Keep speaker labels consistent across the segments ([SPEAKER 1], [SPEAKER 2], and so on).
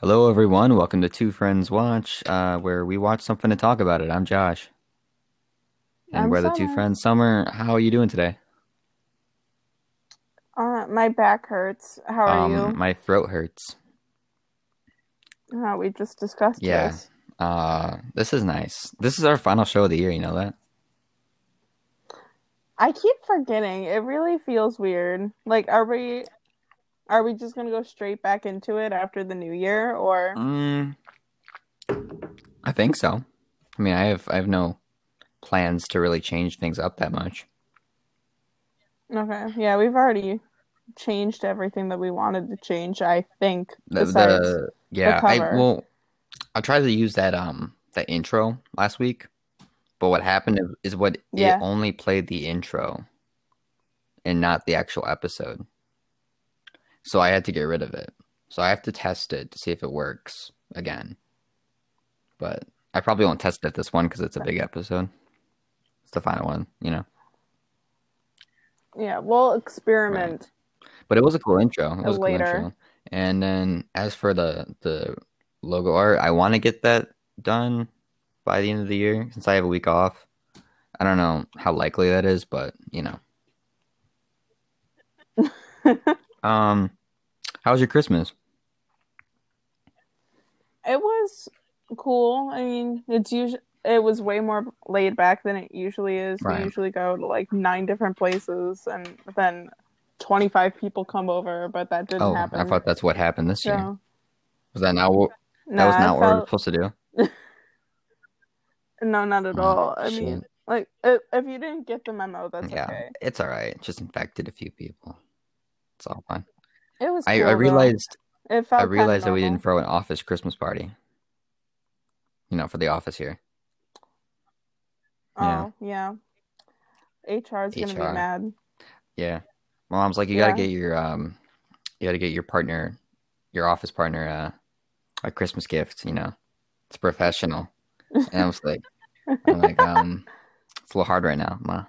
[SPEAKER 1] Hello, everyone. Welcome to Two Friends Watch, uh, where we watch something and talk about it. I'm Josh, and
[SPEAKER 2] I'm
[SPEAKER 1] we're the two friends. Summer, how are you doing today?
[SPEAKER 2] Uh, my back hurts. How are
[SPEAKER 1] um,
[SPEAKER 2] you?
[SPEAKER 1] my throat hurts.
[SPEAKER 2] Uh, we just discussed
[SPEAKER 1] Yeah.
[SPEAKER 2] this.
[SPEAKER 1] Uh, this is nice. This is our final show of the year. You know that?
[SPEAKER 2] I keep forgetting. It really feels weird. Like, are we, are we just gonna go straight back into it after the new year, or
[SPEAKER 1] Mm, I think so. I mean, I have I have no plans to really change things up that much.
[SPEAKER 2] okay? Yeah, we've already changed everything that we wanted to change. I think.
[SPEAKER 1] The, the yeah, I
[SPEAKER 2] cover.
[SPEAKER 1] well, I tried to use that um that intro last week, but what happened is, is what
[SPEAKER 2] Yeah.
[SPEAKER 1] it only played the intro and not the actual episode. So I had to get rid of it. So I have to test it to see if it works again. But I probably won't test it this one because it's a big episode. It's the final one, you know.
[SPEAKER 2] yeah, we'll experiment.
[SPEAKER 1] But it was a cool intro. It was a cool
[SPEAKER 2] Later.
[SPEAKER 1] intro. And then as for the the logo art, I want to get that done by the end of the year since I have a week off. I don't know how likely that is, but you know. um, how was your Christmas?
[SPEAKER 2] It was cool. I mean, it's usually it was way more laid back than it usually is.
[SPEAKER 1] Right.
[SPEAKER 2] We usually go to like nine different places, and then twenty five people come over, but that didn't
[SPEAKER 1] Oh,
[SPEAKER 2] happen.
[SPEAKER 1] I thought that's what happened this year. Was that not what that was not what we were supposed to do?
[SPEAKER 2] no, not at
[SPEAKER 1] Oh,
[SPEAKER 2] all. I
[SPEAKER 1] shit.
[SPEAKER 2] mean, like if, if you didn't get the memo, that's
[SPEAKER 1] yeah,
[SPEAKER 2] okay.
[SPEAKER 1] it's all right. Just infected a few people. It's all fine.
[SPEAKER 2] It was.
[SPEAKER 1] I,
[SPEAKER 2] cool,
[SPEAKER 1] I
[SPEAKER 2] though.
[SPEAKER 1] realized
[SPEAKER 2] It felt
[SPEAKER 1] I realized that we didn't throw an office Christmas party. You know, for the office here. yeah.
[SPEAKER 2] Oh yeah. HR is gonna be mad.
[SPEAKER 1] Yeah. Mom's like, you gotta
[SPEAKER 2] Yeah.
[SPEAKER 1] get your um, you gotta get your partner, your office partner, uh, a Christmas gift. You know, it's professional. And I was like, I'm like, um, it's a little hard right now, ma.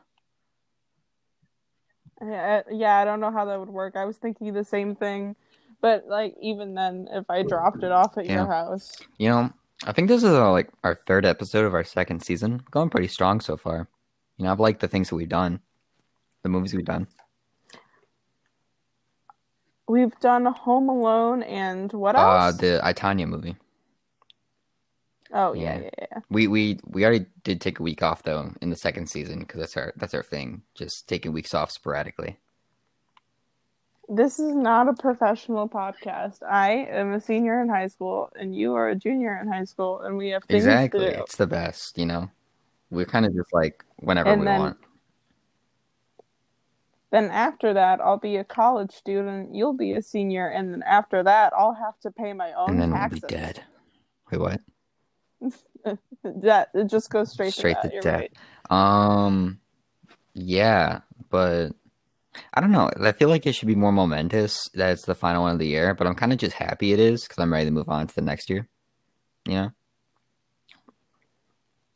[SPEAKER 2] Yeah, I- yeah, I don't know how that would work. I was thinking the same thing, but like even then, if I dropped it off at
[SPEAKER 1] Yeah.
[SPEAKER 2] your house,
[SPEAKER 1] You know, I think this is uh, like our third episode of our second season. Going pretty strong so far. You know, I've liked the things that we've done, the movies we've done.
[SPEAKER 2] we've done Home Alone and what
[SPEAKER 1] Uh,
[SPEAKER 2] else?
[SPEAKER 1] the I Tonya movie.
[SPEAKER 2] Oh yeah,
[SPEAKER 1] yeah.
[SPEAKER 2] yeah, yeah.
[SPEAKER 1] We we we already did take a week off though in the second season because that's our that's our thing. Just taking weeks off sporadically.
[SPEAKER 2] This is not a professional podcast. I am a senior in high school, and you are a junior in high school, and we have things
[SPEAKER 1] Exactly.
[SPEAKER 2] to do.
[SPEAKER 1] It's the best, you know. We're kind of just like whenever
[SPEAKER 2] And
[SPEAKER 1] we
[SPEAKER 2] then-
[SPEAKER 1] want.
[SPEAKER 2] Then after that, I'll be a college student. You'll be a senior, and then after that, I'll have to pay my own
[SPEAKER 1] And then
[SPEAKER 2] taxes.
[SPEAKER 1] we'll be dead. Wait, what?
[SPEAKER 2] That it just goes straight,
[SPEAKER 1] Straight
[SPEAKER 2] to
[SPEAKER 1] to
[SPEAKER 2] that.
[SPEAKER 1] Death.
[SPEAKER 2] right.
[SPEAKER 1] Um yeah, but I don't know. I feel like it should be more momentous that it's the final one of the year, but I'm kind of just happy it is because I'm ready to move on to the next year. You know?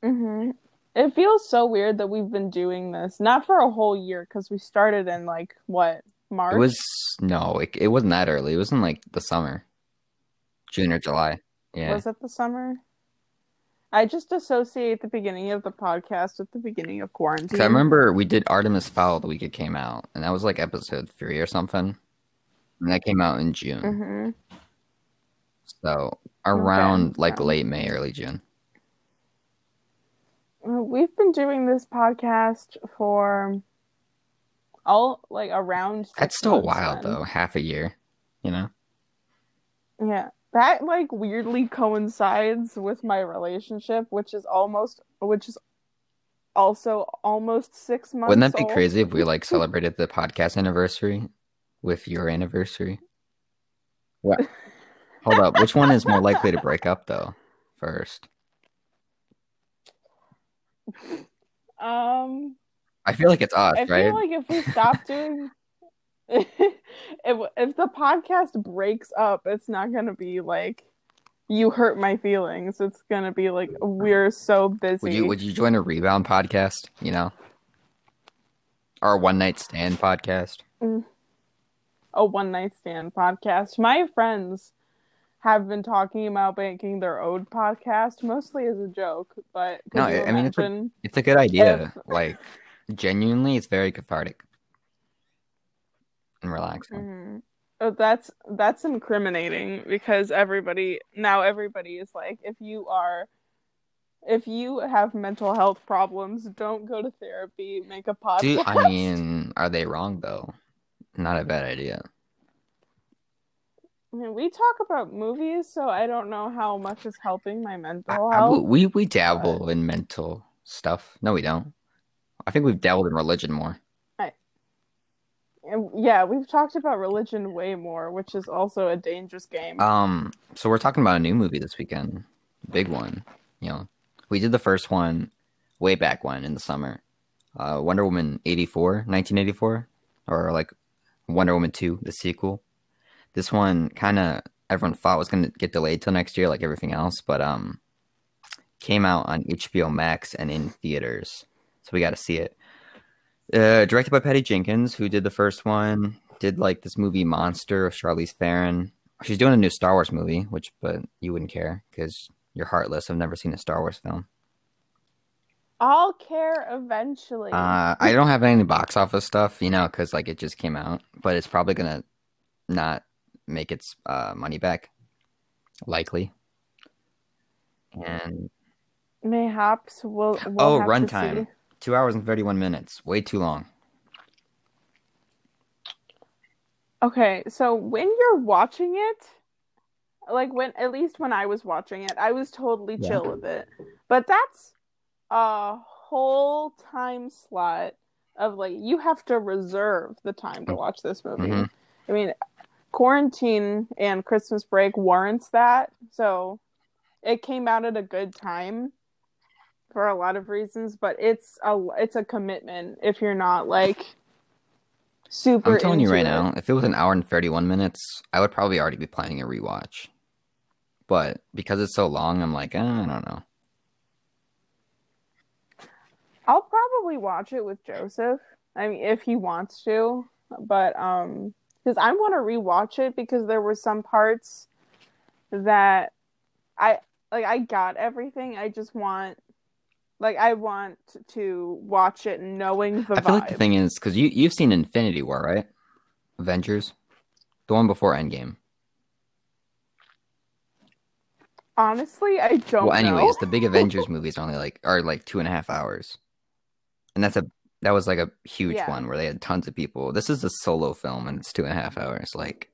[SPEAKER 2] hmm It feels so weird that we've been doing this not for a whole year because we started in like what March.
[SPEAKER 1] It was no, it, it wasn't that early. It was in like the summer, June or July. Yeah,
[SPEAKER 2] Was it the summer? I just associate the beginning of the podcast with the beginning of quarantine.
[SPEAKER 1] I remember we did Artemis Fowl the week it came out, and that was like episode three or something, and that came out in June.
[SPEAKER 2] hmm
[SPEAKER 1] So around like
[SPEAKER 2] okay.
[SPEAKER 1] late May, early June.
[SPEAKER 2] We've been doing this podcast for all like around.
[SPEAKER 1] That's still while
[SPEAKER 2] then.
[SPEAKER 1] though, half a year. You know?
[SPEAKER 2] Yeah, that like weirdly coincides with my relationship, which is almost, which is also almost six months.
[SPEAKER 1] Wouldn't that be
[SPEAKER 2] old.
[SPEAKER 1] crazy if we like celebrated the podcast anniversary with your anniversary? What? Hold up, which one is more likely to break up though? First,
[SPEAKER 2] Um,
[SPEAKER 1] I feel like it's us,
[SPEAKER 2] I
[SPEAKER 1] right?
[SPEAKER 2] feel like if we stop doing, if if the podcast breaks up, it's not gonna be like you hurt my feelings. It's gonna be like we're so busy.
[SPEAKER 1] Would you would you join a rebound podcast? You know, or a one night stand podcast? Mm.
[SPEAKER 2] a one night stand podcast. My friends have been talking about making their own podcast, mostly as a joke. But
[SPEAKER 1] No, I I mean it's a, it's a good idea.
[SPEAKER 2] if
[SPEAKER 1] Like genuinely, it's very cathartic and relaxing.
[SPEAKER 2] Mhm. Oh, that's that's incriminating because everybody now everybody is like if you are if you have mental health problems, don't go to therapy, make a podcast.
[SPEAKER 1] Dude, I mean, are they wrong though? Not a bad idea.
[SPEAKER 2] I mean, we talk about movies, so I don't know how much is helping my
[SPEAKER 1] I,
[SPEAKER 2] mental
[SPEAKER 1] I-
[SPEAKER 2] health.
[SPEAKER 1] we we
[SPEAKER 2] But
[SPEAKER 1] dabble in mental stuff. No, we don't. I think we've dabbled in religion more.
[SPEAKER 2] Yeah, we've talked about religion way more, which is also a dangerous game.
[SPEAKER 1] Um, so we're talking about a new movie this weekend, big one. You know, we did the first one way back when in the summer, uh, Wonder Woman 84, 1984, or like Wonder Woman 2, the sequel. This one kind of everyone thought was going to get delayed till next year, like everything else, but um, came out on HBO Max and in theaters, so we got to see it. Uh, directed by Patty Jenkins, who did the first one, did like this movie Monster with Charlize Theron. She's doing a new Star Wars movie, which but you wouldn't care because you're heartless. I've never seen a Star Wars film.
[SPEAKER 2] I'll care eventually.
[SPEAKER 1] Uh, I don't have any box office stuff, you know, because like it just came out, but it's probably gonna not make its uh, money back, likely. And
[SPEAKER 2] Mayhaps we'll we'll
[SPEAKER 1] oh, runtime. Two hours and thirty one minutes, way too long.
[SPEAKER 2] Okay, so when you're watching it, like when at least when I was watching it, I was totally
[SPEAKER 1] Yeah.
[SPEAKER 2] chill with it. But that's a whole time slot of like you have to reserve the time to watch this movie.
[SPEAKER 1] Mhm.
[SPEAKER 2] I mean, quarantine and Christmas break warrants that. So it came out at a good time for a lot of reasons, but it's a it's a commitment if you're not like super
[SPEAKER 1] I'm telling you right
[SPEAKER 2] it.
[SPEAKER 1] now, if it was an hour and 31 minutes, I would probably already be planning a rewatch. But because it's so long, I'm like, eh, I don't know.
[SPEAKER 2] I'll probably watch it with Joseph. I mean, if he wants to, but um, because I want to rewatch it because there were some parts that I like. I got everything. I just want, like, I want to watch it knowing the
[SPEAKER 1] I feel
[SPEAKER 2] vibe.
[SPEAKER 1] like the thing is, because you, you've seen Infinity War, right? Avengers? The one before Endgame.
[SPEAKER 2] Honestly, I don't know.
[SPEAKER 1] well, anyways,
[SPEAKER 2] know.
[SPEAKER 1] the big Avengers movies only like, are like two and a half hours. And that's a, that was like a huge
[SPEAKER 2] Yeah.
[SPEAKER 1] one where they had tons of people. This is a solo film and it's two and a half hours. Like,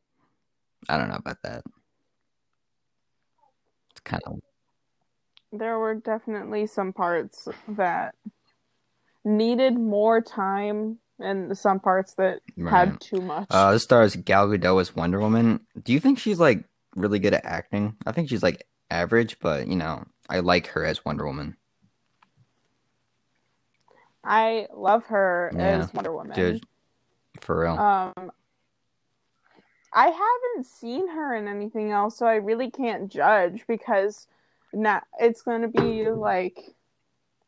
[SPEAKER 1] I don't know about that. It's kind of,
[SPEAKER 2] There were definitely some parts that needed more time, and some parts that
[SPEAKER 1] Right.
[SPEAKER 2] had too much.
[SPEAKER 1] Uh, this stars Gal Gadot as Wonder Woman. Do you think she's like really good at acting? I think she's like average, but you know, I like her as Wonder Woman.
[SPEAKER 2] I love her
[SPEAKER 1] Yeah,
[SPEAKER 2] as Wonder Woman.
[SPEAKER 1] Dude, for real.
[SPEAKER 2] Um, I haven't seen her in anything else, so I really can't judge because now it's going to be like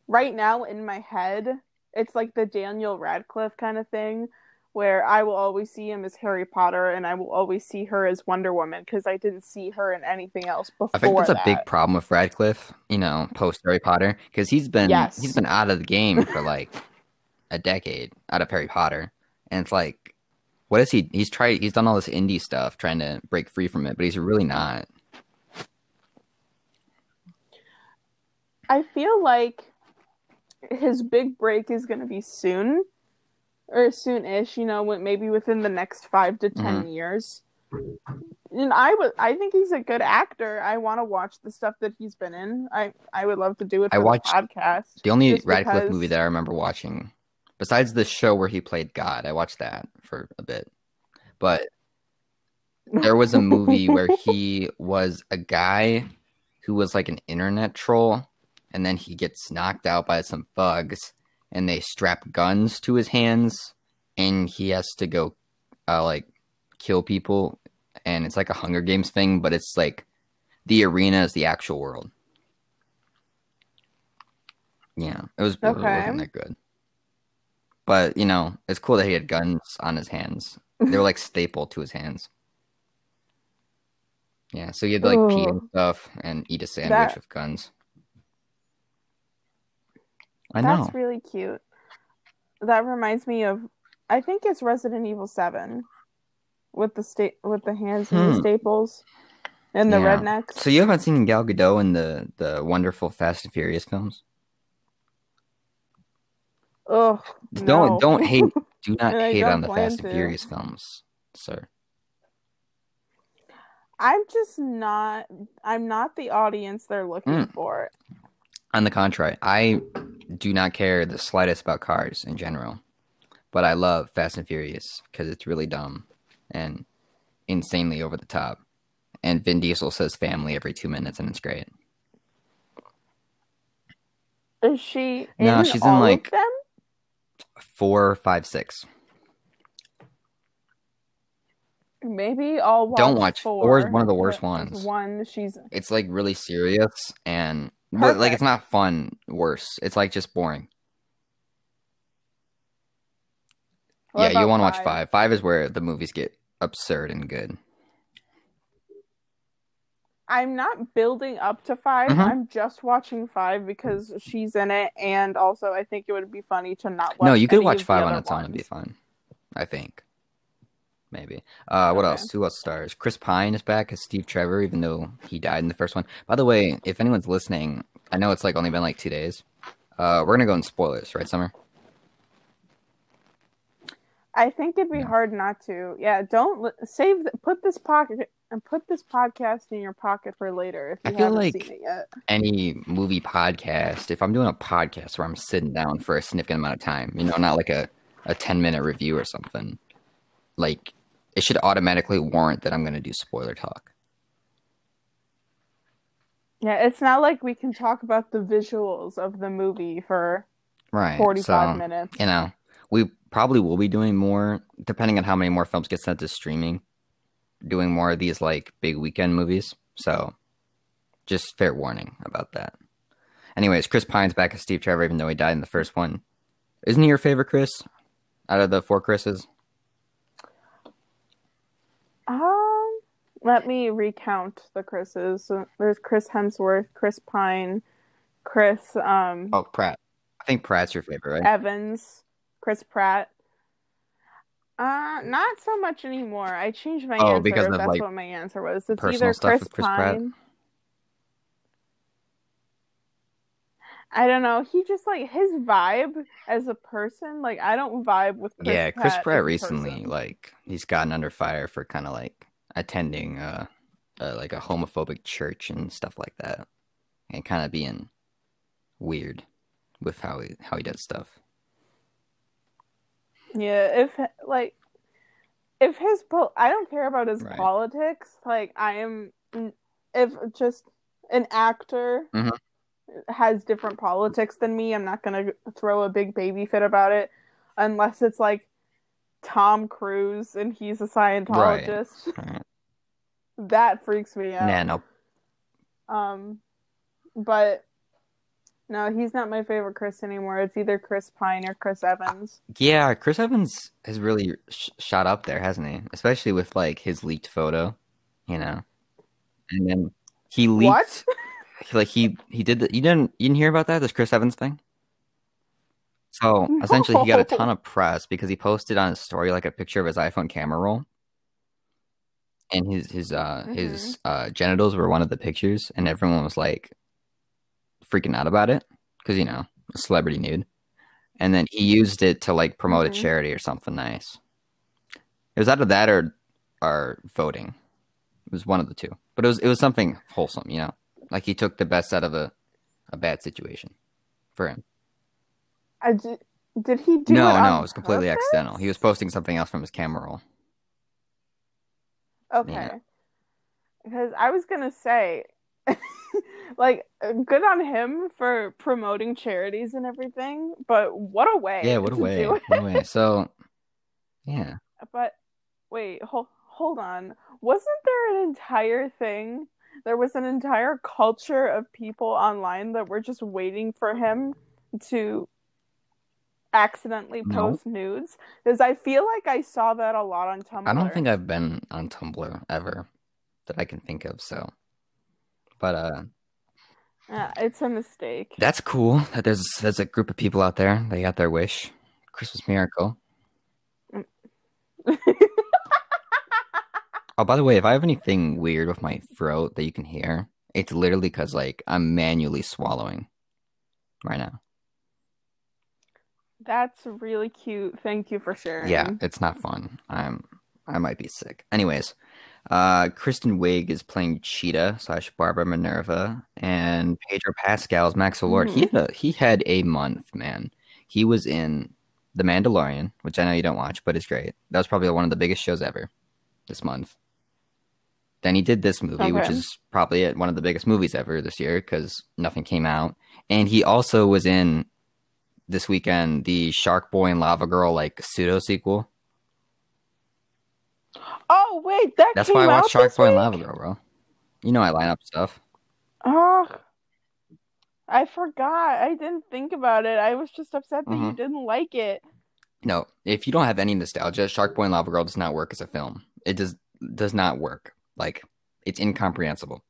[SPEAKER 2] right now in my head, it's like the Daniel Radcliffe kind of thing where I will always see him as Harry Potter and I will always see her as Wonder Woman because I didn't see her in anything else before
[SPEAKER 1] I think that's a big problem with Radcliffe, you know, post Harry Potter, because he's been
[SPEAKER 2] Yes.
[SPEAKER 1] he's been out of the game for like a decade, out of Harry Potter, and it's like, what is he? He's tried, he's done all this indie stuff, trying to break free from it, but he's really not.
[SPEAKER 2] I feel like his big break is going to be soon, or soon-ish. You know, maybe within the next five to 10
[SPEAKER 1] Mm-hmm.
[SPEAKER 2] years. And I would, I think he's a good actor. I want to watch the stuff that he's been in. I, I would love to do it
[SPEAKER 1] I
[SPEAKER 2] for
[SPEAKER 1] watched
[SPEAKER 2] the podcast.
[SPEAKER 1] The only Radcliffe
[SPEAKER 2] because-
[SPEAKER 1] movie that I remember watching, besides the show where he played God, I watched that for a bit, but there was a movie where he was a guy who was like an internet troll and then he gets knocked out by some thugs and they strap guns to his hands and he has to go uh, like kill people and it's like a hunger games thing but it's like the arena is the actual world. Yeah it was it
[SPEAKER 2] Okay.
[SPEAKER 1] wasn't that good. But you know it's cool that he had guns on his hands. They were like stapled to his hands. Yeah, so you had to like pee and stuff and eat a sandwich
[SPEAKER 2] That-
[SPEAKER 1] with guns. I know.
[SPEAKER 2] That's really cute. That reminds me of I think it's Resident Evil 7 with the sta- with the hands and the
[SPEAKER 1] Hmm.
[SPEAKER 2] staples and the
[SPEAKER 1] Yeah.
[SPEAKER 2] rednecks.
[SPEAKER 1] So you haven't seen Gal Gadot in the the wonderful Fast and Furious films?
[SPEAKER 2] Ugh.
[SPEAKER 1] Don't
[SPEAKER 2] no.
[SPEAKER 1] don't hate. Do not hate on the Fast and. Furious films, sir.
[SPEAKER 2] I'm just not I'm not the audience they're looking
[SPEAKER 1] Mm.
[SPEAKER 2] for.
[SPEAKER 1] On the contrary, I do not care the slightest about cars in general, but I love Fast and Furious because it's really dumb and insanely over the top. And Vin Diesel says family every two minutes, and it's great.
[SPEAKER 2] Is she in
[SPEAKER 1] No, she's in, like-
[SPEAKER 2] them?
[SPEAKER 1] Four, five, six.
[SPEAKER 2] Maybe I'll watch
[SPEAKER 1] Don't watch.
[SPEAKER 2] four.
[SPEAKER 1] Four is one of the worst ones.
[SPEAKER 2] One she's
[SPEAKER 1] It's like really serious and but like it's not fun. Worse, it's like just boring.
[SPEAKER 2] What
[SPEAKER 1] yeah, you want to watch
[SPEAKER 2] five?
[SPEAKER 1] five. Is where the movies get absurd and good.
[SPEAKER 2] I'm not building up to 5
[SPEAKER 1] Mhm.
[SPEAKER 2] I'm just watching five because she's in it, and also I think it would be funny to not watch.
[SPEAKER 1] no, you could watch five on its own and be fun. I think. Maybe. Uh, what
[SPEAKER 2] Okay.
[SPEAKER 1] else? Who else stars? Chris Pine is back as Steve Trevor, even though he died in the first one. By the way, if anyone's listening, I know it's like only been like two days. Uh, we're gonna go in spoilers, right, Summer?
[SPEAKER 2] I think it'd be
[SPEAKER 1] Yeah.
[SPEAKER 2] hard not to. Yeah, don't li- save. th- Put this pocket and put this podcast in your pocket for later if
[SPEAKER 1] I
[SPEAKER 2] you
[SPEAKER 1] feel
[SPEAKER 2] haven't
[SPEAKER 1] like-
[SPEAKER 2] seen it yet.
[SPEAKER 1] any movie podcast, if I'm doing a podcast where I'm sitting down for a significant amount of time, you know, not like a, a 10 minute review or something, like it should automatically warrant that I'm going to do spoiler talk.
[SPEAKER 2] Yeah, it's not like we can talk about the visuals of the movie for
[SPEAKER 1] Right.
[SPEAKER 2] 45
[SPEAKER 1] so,
[SPEAKER 2] minutes.
[SPEAKER 1] you know, we probably will be doing more, depending on how many more films get sent to streaming, doing more of these like big weekend movies. So just fair warning about that. Anyways, Chris Pine's back as Steve Trevor, even though he died in the first one. Isn't he your favorite Chris out of the four Chris's?
[SPEAKER 2] Um, let me recount the Chris's. So there's Chris Hemsworth, Chris Pine, Chris um
[SPEAKER 1] Oh, Pratt. I think Pratt's your favorite, right?
[SPEAKER 2] Evans, Chris Pratt. Uh, not so much anymore. I changed my
[SPEAKER 1] Oh,
[SPEAKER 2] answer.
[SPEAKER 1] because of,
[SPEAKER 2] that's
[SPEAKER 1] like,
[SPEAKER 2] what my answer was. It's either
[SPEAKER 1] stuff
[SPEAKER 2] Chris,
[SPEAKER 1] Pine. Pratt?
[SPEAKER 2] I don't know. He just like his vibe as a person. Like I don't vibe with Chris
[SPEAKER 1] yeah, Chris
[SPEAKER 2] Pratt,
[SPEAKER 1] Pratt
[SPEAKER 2] as a
[SPEAKER 1] recently,
[SPEAKER 2] person.
[SPEAKER 1] like, he's gotten under fire for kind of like attending uh, uh like a homophobic church and stuff like that, and kind of being weird with how he how he does stuff.
[SPEAKER 2] Yeah, if like if his po- I don't care about his
[SPEAKER 1] Right.
[SPEAKER 2] politics. Like I am if just an actor
[SPEAKER 1] Mhm.
[SPEAKER 2] Has different politics than me, I'm not going to throw a big baby fit about it unless it's like Tom Cruise and he's a Scientologist.
[SPEAKER 1] Alright.
[SPEAKER 2] That freaks me out.
[SPEAKER 1] Nah, no,
[SPEAKER 2] Um but no, he's not my favorite Chris anymore. It's either Chris Pine or Chris Evans.
[SPEAKER 1] yeah, Chris Evans has really sh- shot up there, hasn't he? Especially with like his leaked photo, you know, and then he leaked.
[SPEAKER 2] What?
[SPEAKER 1] like he he did the you didn't you didn't hear about that this Chris Evans thing. So essentially, he got a ton of press because he posted on his story like a picture of his iPhone camera roll, and his his uh his uh genitals were one of the pictures, and everyone was like freaking out about it because you know a celebrity nude, and then he used it to like promote
[SPEAKER 2] Mhm.
[SPEAKER 1] a charity or something nice. It was out of that or or voting. It was one of the two, but it was it was something wholesome, you know. Like he took the best out of a, a bad situation for him.
[SPEAKER 2] I d- did he do
[SPEAKER 1] no,
[SPEAKER 2] it
[SPEAKER 1] no, it was completely
[SPEAKER 2] purpose?
[SPEAKER 1] accidental. He was posting something else from his camera roll.
[SPEAKER 2] Okay.
[SPEAKER 1] Yeah.
[SPEAKER 2] Because I was gonna say, like, good on him for promoting charities and everything, but what a way!
[SPEAKER 1] Yeah, what a way. What a way. So, yeah.
[SPEAKER 2] But wait, hold hold on. Wasn't there an entire thing? There was an entire culture of people online that were just waiting for him to accidentally
[SPEAKER 1] No.
[SPEAKER 2] post nudes. Because I feel like I saw that a lot on Tumblr.
[SPEAKER 1] I don't think I've been on Tumblr ever. that I can think of. So, but uh,
[SPEAKER 2] Yeah, it's a mistake.
[SPEAKER 1] that's cool. That there's there's a group of people out there. They got their wish. Christmas miracle. Oh, by the way, if I have anything weird with my throat that you can hear, it's literally because like I'm manually swallowing right now.
[SPEAKER 2] That's really cute. Thank you for sharing.
[SPEAKER 1] Yeah, it's not fun. I'm I might be sick. Anyways, uh Kristen Wiig is playing Cheetah slash Barbara Minerva, and Pedro Pascal's Max Lord. He had a he had a month, man. He was in The Mandalorian, which I know you don't watch, but it's great. That was probably one of the biggest shows ever this month. Then he did this movie, which is probably one of the biggest movies ever this year because nothing came out. And he also was in this weekend the Shark Boy and Lava Girl like pseudo sequel.
[SPEAKER 2] Oh wait, that
[SPEAKER 1] That's why I watched Shark Boy and? Lava Girl, bro. You know I line up stuff.
[SPEAKER 2] Oh, I forgot. I didn't think about it. I was just upset that you
[SPEAKER 1] Mhm.
[SPEAKER 2] didn't like it.
[SPEAKER 1] No, if you don't have any nostalgia, Shark Boy and Lava Girl does not work as a film. It does does not work. Like it's incomprehensible.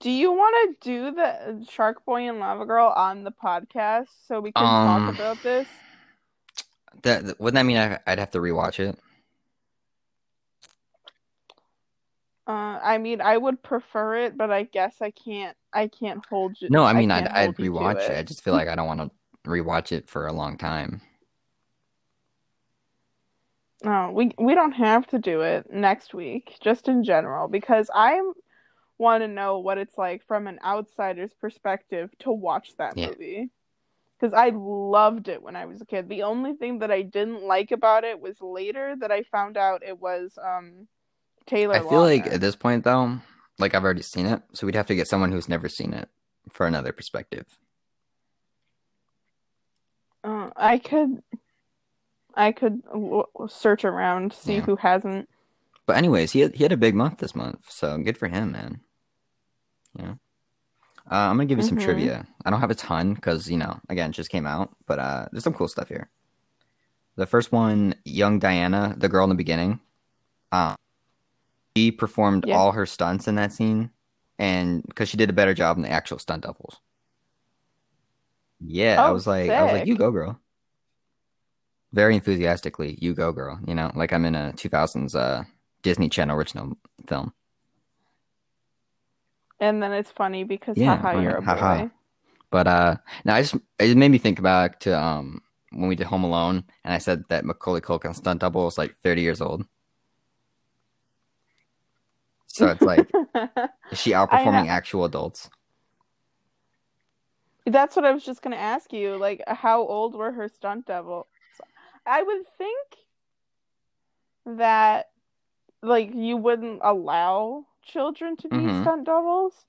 [SPEAKER 2] Do you want to do the Shark Boy and Lava Girl on the podcast so we can
[SPEAKER 1] Um,
[SPEAKER 2] talk about this?
[SPEAKER 1] That wouldn't that mean I, I'd have to rewatch it?
[SPEAKER 2] Uh, I mean, I would prefer it, but I guess I can't. I can't hold you.
[SPEAKER 1] No, I mean I'd
[SPEAKER 2] can't
[SPEAKER 1] I'd
[SPEAKER 2] to
[SPEAKER 1] rewatch it.
[SPEAKER 2] it.
[SPEAKER 1] I just feel like I don't want to rewatch it for a long time.
[SPEAKER 2] No, we we don't have to do it next week, just in general, because I want to know what it's like from an outsider's perspective to watch that
[SPEAKER 1] Yeah.
[SPEAKER 2] movie. Because I loved it when I was a kid. The only thing that I didn't like about it was later that I found out it was um Taylor.
[SPEAKER 1] I feel like at this point though, like I've already seen it, so we'd have to get someone who's never seen it for another perspective.
[SPEAKER 2] Uh, I could, I could w- search around see
[SPEAKER 1] Yeah.
[SPEAKER 2] who hasn't.
[SPEAKER 1] But anyways, he had, he had a big month this month, so good for him, man. Yeah. Uh, I'm gonna give you some
[SPEAKER 2] Mhm.
[SPEAKER 1] trivia. I don't have a ton because you know, again, it just came out, but uh, there's some cool stuff here. The first one, young Diana, the girl in the beginning, uh, she performed
[SPEAKER 2] Yeah.
[SPEAKER 1] all her stunts in that scene, and because she did a better job than the actual stunt doubles. Yeah, I
[SPEAKER 2] Oh,
[SPEAKER 1] was like, I was like, you go, girl. Very enthusiastically, you go, girl. You know, like I'm in a 2000s uh Disney Channel original film.
[SPEAKER 2] And then it's funny because
[SPEAKER 1] Yeah,
[SPEAKER 2] haha, you're a boy.
[SPEAKER 1] Haha. But uh, now I just it made me think back to um when we did Home Alone, and I said that Macaulay Culkin stunt double was like 30 years old. So it's like, is she outperforming actual adults?
[SPEAKER 2] That's what I was just gonna ask you. Like, how old were her stunt doubles? I would think that, like, you wouldn't allow children to be
[SPEAKER 1] Mhm.
[SPEAKER 2] stunt doubles.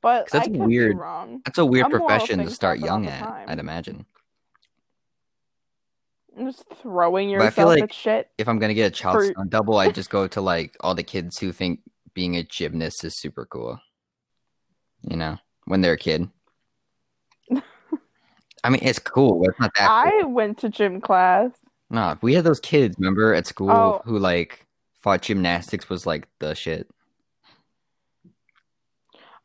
[SPEAKER 2] But
[SPEAKER 1] that's
[SPEAKER 2] I
[SPEAKER 1] weird.
[SPEAKER 2] wrong.
[SPEAKER 1] That's a weird profession to start young at,
[SPEAKER 2] time.
[SPEAKER 1] I'd imagine.
[SPEAKER 2] Just throwing
[SPEAKER 1] But I
[SPEAKER 2] yourself
[SPEAKER 1] feel like-
[SPEAKER 2] at shit.
[SPEAKER 1] If I'm gonna get a child
[SPEAKER 2] For-
[SPEAKER 1] stunt double, I'd just go to like all the kids who think being a gymnast is super cool. You know, when they're a kid. I mean, it's cool. It's not that cool.
[SPEAKER 2] I went to gym class.
[SPEAKER 1] No, we had those kids, remember, at school
[SPEAKER 2] Oh.
[SPEAKER 1] who like thought gymnastics was like the shit.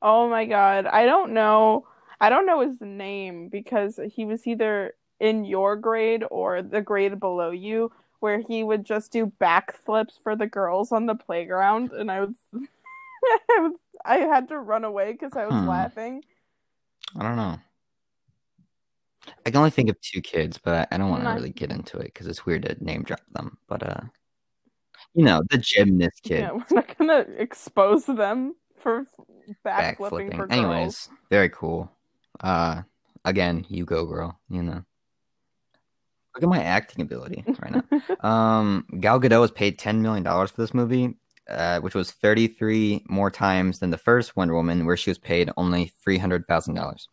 [SPEAKER 2] Oh my god. I don't know. I don't know his name because he was either in your grade or the grade below you where he would just do backflips for the girls on the playground and I was I was I had to run away cuz I was
[SPEAKER 1] Hmm.
[SPEAKER 2] laughing.
[SPEAKER 1] I don't know. I can only think of two kids, but I, I don't want to really get into it because it's weird to name drop them. But uh, you know, the gymnast kid
[SPEAKER 2] Yeah, we're not going to expose them for backflipping
[SPEAKER 1] backflipping.
[SPEAKER 2] for.
[SPEAKER 1] Anyways, very cool. Uh, again, you go, girl. You know, look at my acting ability right now. Um, Gal Gadot was paid ten million dollars for this movie, uh, which was thirty-three more times than the first Wonder Woman, where she was paid only three hundred thousand dollars.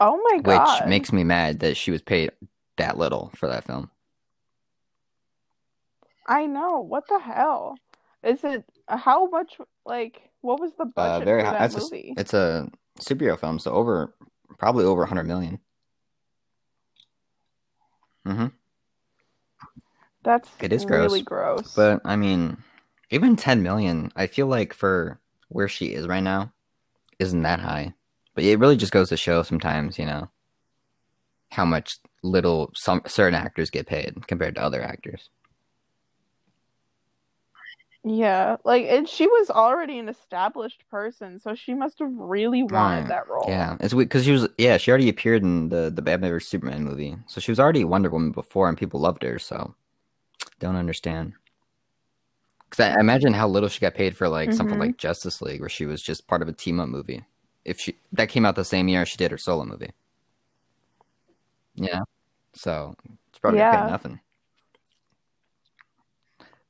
[SPEAKER 2] Oh my god.
[SPEAKER 1] Which makes me mad that she was paid that little for that film.
[SPEAKER 2] I know. What the hell? Is it how much like what was the
[SPEAKER 1] Uh,
[SPEAKER 2] budget
[SPEAKER 1] very
[SPEAKER 2] for
[SPEAKER 1] high.
[SPEAKER 2] that
[SPEAKER 1] It's a,
[SPEAKER 2] movie?
[SPEAKER 1] it's a superhero film, so over probably over hundred million. Mm-hmm.
[SPEAKER 2] That's
[SPEAKER 1] It is
[SPEAKER 2] really gross.
[SPEAKER 1] But I mean, even 10 million, I feel like for where she is right now, isn't that high. But it really just goes to show sometimes, you know, how much little some certain actors get paid compared to other actors.
[SPEAKER 2] yeah, like and she was already an established person, so she must have really wanted that role.
[SPEAKER 1] Yeah, it's because she was yeah she already appeared in the the Batman vs Superman movie, so she was already Wonder Woman before, and people loved her. So don't understand. Because I imagine how little she got paid for like something
[SPEAKER 2] Mhm.
[SPEAKER 1] like Justice League, where she was just part of a team up movie. If she that came out the same year she did her solo movie. Yeah, so it's probably
[SPEAKER 2] Yeah.
[SPEAKER 1] nothing.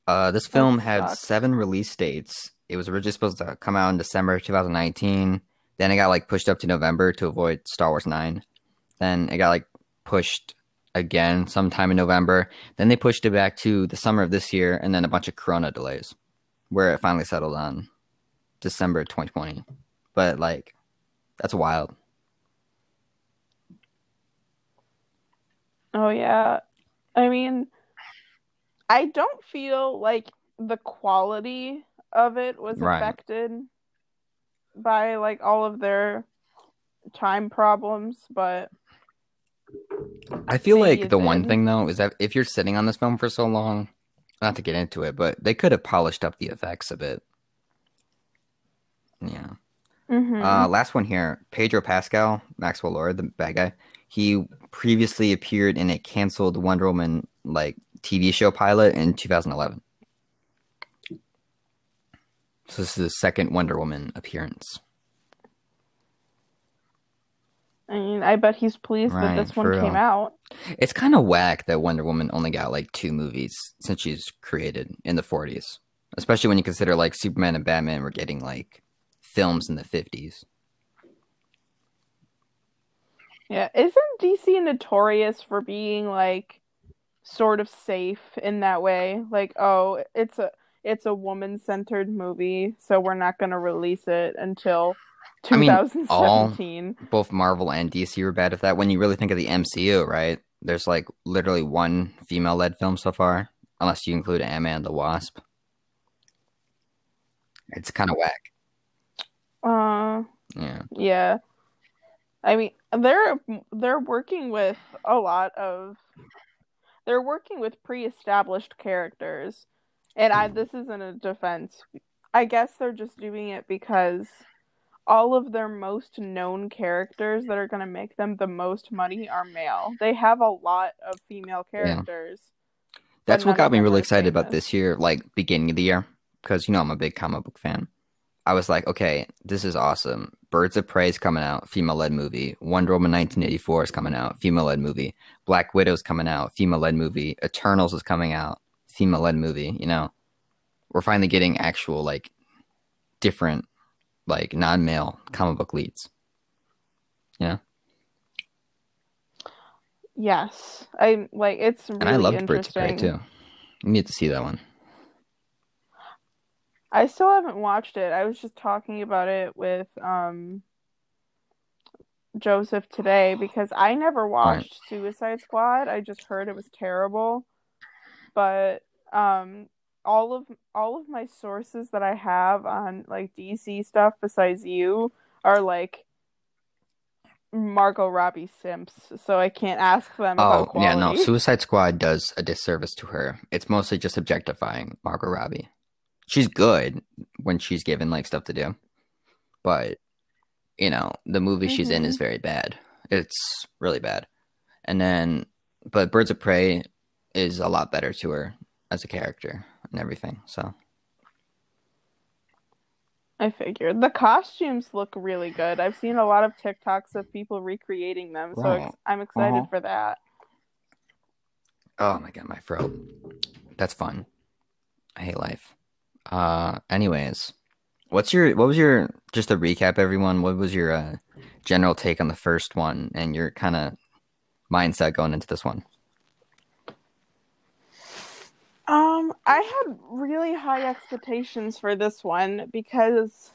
[SPEAKER 1] Uh, this
[SPEAKER 2] That
[SPEAKER 1] film had
[SPEAKER 2] sucks.
[SPEAKER 1] seven release dates. It was originally supposed to come out in December 2019. Then it got like pushed up to November to avoid Star Wars 9. Then it got like pushed again sometime in November. Then they pushed it back to the summer of this year and then a bunch of corona delays where it finally settled on December 2020. But like that's wild.
[SPEAKER 2] Oh yeah. I mean, I don't feel like the quality of it was
[SPEAKER 1] Right.
[SPEAKER 2] affected by like all of their time problems, but
[SPEAKER 1] I feel like the one thing though is that if you're sitting on this film for so long, not to get into it, but they could have polished up the effects a bit. Yeah.
[SPEAKER 2] Mhm.
[SPEAKER 1] Uh, last one here, Pedro Pascal, Maxwell Lord, the bad guy. He previously appeared in a canceled Wonder Woman like TV show pilot in 2011. So this is his second Wonder Woman appearance.
[SPEAKER 2] I mean, I bet he's pleased
[SPEAKER 1] Right,
[SPEAKER 2] that this one
[SPEAKER 1] for
[SPEAKER 2] came out.
[SPEAKER 1] It's kind of whack that Wonder Woman only got like two movies since she's created in the 40s, especially when you consider like Superman and Batman were getting like films in the 50s.
[SPEAKER 2] Yeah, isn't DC notorious for being like sort of safe in that way? Like, oh, it's a it's a woman-centered movie, so we're not going to release it until
[SPEAKER 1] I mean, all-
[SPEAKER 2] 2017.
[SPEAKER 1] both Marvel and DC were bad at that. When you really think of the MCU, right? There's like literally one female led film so far, unless you include Ant Man and the Wasp. It's kind of whack.
[SPEAKER 2] Uh,
[SPEAKER 1] Yeah.
[SPEAKER 2] yeah. I mean, they're they're working with a lot of they're working with pre-established characters. And I this isn't a defense. I guess they're just doing it because all of their most known characters that are going to make them the most money are male. They have a lot of female characters.
[SPEAKER 1] That's what got me really excited about this year, like beginning of the year, because you know I'm a big comic book fan. I was like, okay, this is awesome. Birds of Prey is coming out, female led movie. Wonder Woman 1984 is coming out, female led movie. Black Widow's coming out, female led movie. Eternals is coming out, female led movie. You know, we're finally getting actual like different, like non male comic book leads. Yeah.
[SPEAKER 2] Yes. I like it's really
[SPEAKER 1] And I loved Birds of Prey too. You need to see that one.
[SPEAKER 2] I still haven't watched it. I was just talking about it with um Joseph today because I never watched Suicide Squad. I just heard it was terrible. But um all of all of my sources that I have on like DC stuff besides you are like Margot Robbie simps, so I can't ask them about
[SPEAKER 1] Oh, yeah, no. Suicide Squad does a disservice to her. It's mostly just objectifying Margot Robbie. She's good when she's given like stuff to do. But, you know, the movie she's in is very bad. It's really bad. And then but Birds of Prey is a lot better to her as a character and everything. So,
[SPEAKER 2] I figured the costumes look really good. I've seen a lot of TikToks of people recreating them, so
[SPEAKER 1] Right.
[SPEAKER 2] ex- I'm excited
[SPEAKER 1] Uh-huh.
[SPEAKER 2] for that.
[SPEAKER 1] oh my god, my throat. That's fun. I hate life. Uh anyways, what's your what was your just to recap everyone, what was your uh general take on the first one and your kind of mindset going into this one?
[SPEAKER 2] Um, I had really high expectations for this one because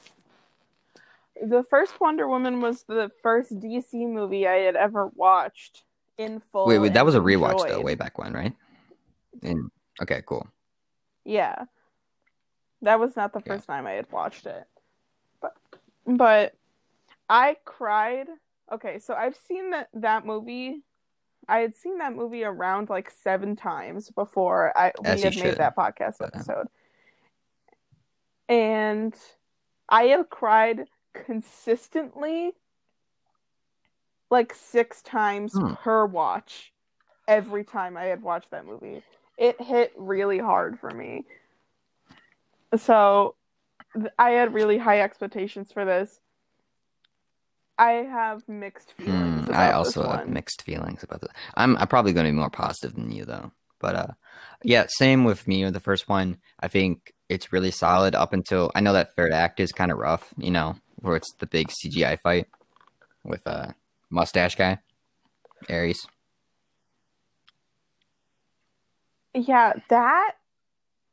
[SPEAKER 2] the first Wonder Woman was the first DC movie I had ever watched in full.
[SPEAKER 1] Wait, wait, that was a rewatch though, way back when, right? And Okay, cool.
[SPEAKER 2] Yeah. That was not the
[SPEAKER 1] Yeah.
[SPEAKER 2] first time I had watched it. But but I cried. Okay, so I've seen that that movie I had seen that movie around like seven times before I we
[SPEAKER 1] As
[SPEAKER 2] had made that podcast
[SPEAKER 1] But, uh,
[SPEAKER 2] episode. And I have cried consistently like six times
[SPEAKER 1] Hmm.
[SPEAKER 2] per watch every time I had watched that movie. It hit really hard for me. So I had really high expectations for this. I have mixed feelings
[SPEAKER 1] Hmm,
[SPEAKER 2] about
[SPEAKER 1] I
[SPEAKER 2] this
[SPEAKER 1] also have mixed feelings about this. I'm I'm probably going to be more positive than you though. But uh, yeah, same with me with the first one. I think it's really solid up until I know that third act is kind of rough. You know, where it's the big CGI fight with uh mustache guy, Ares.
[SPEAKER 2] Yeah, that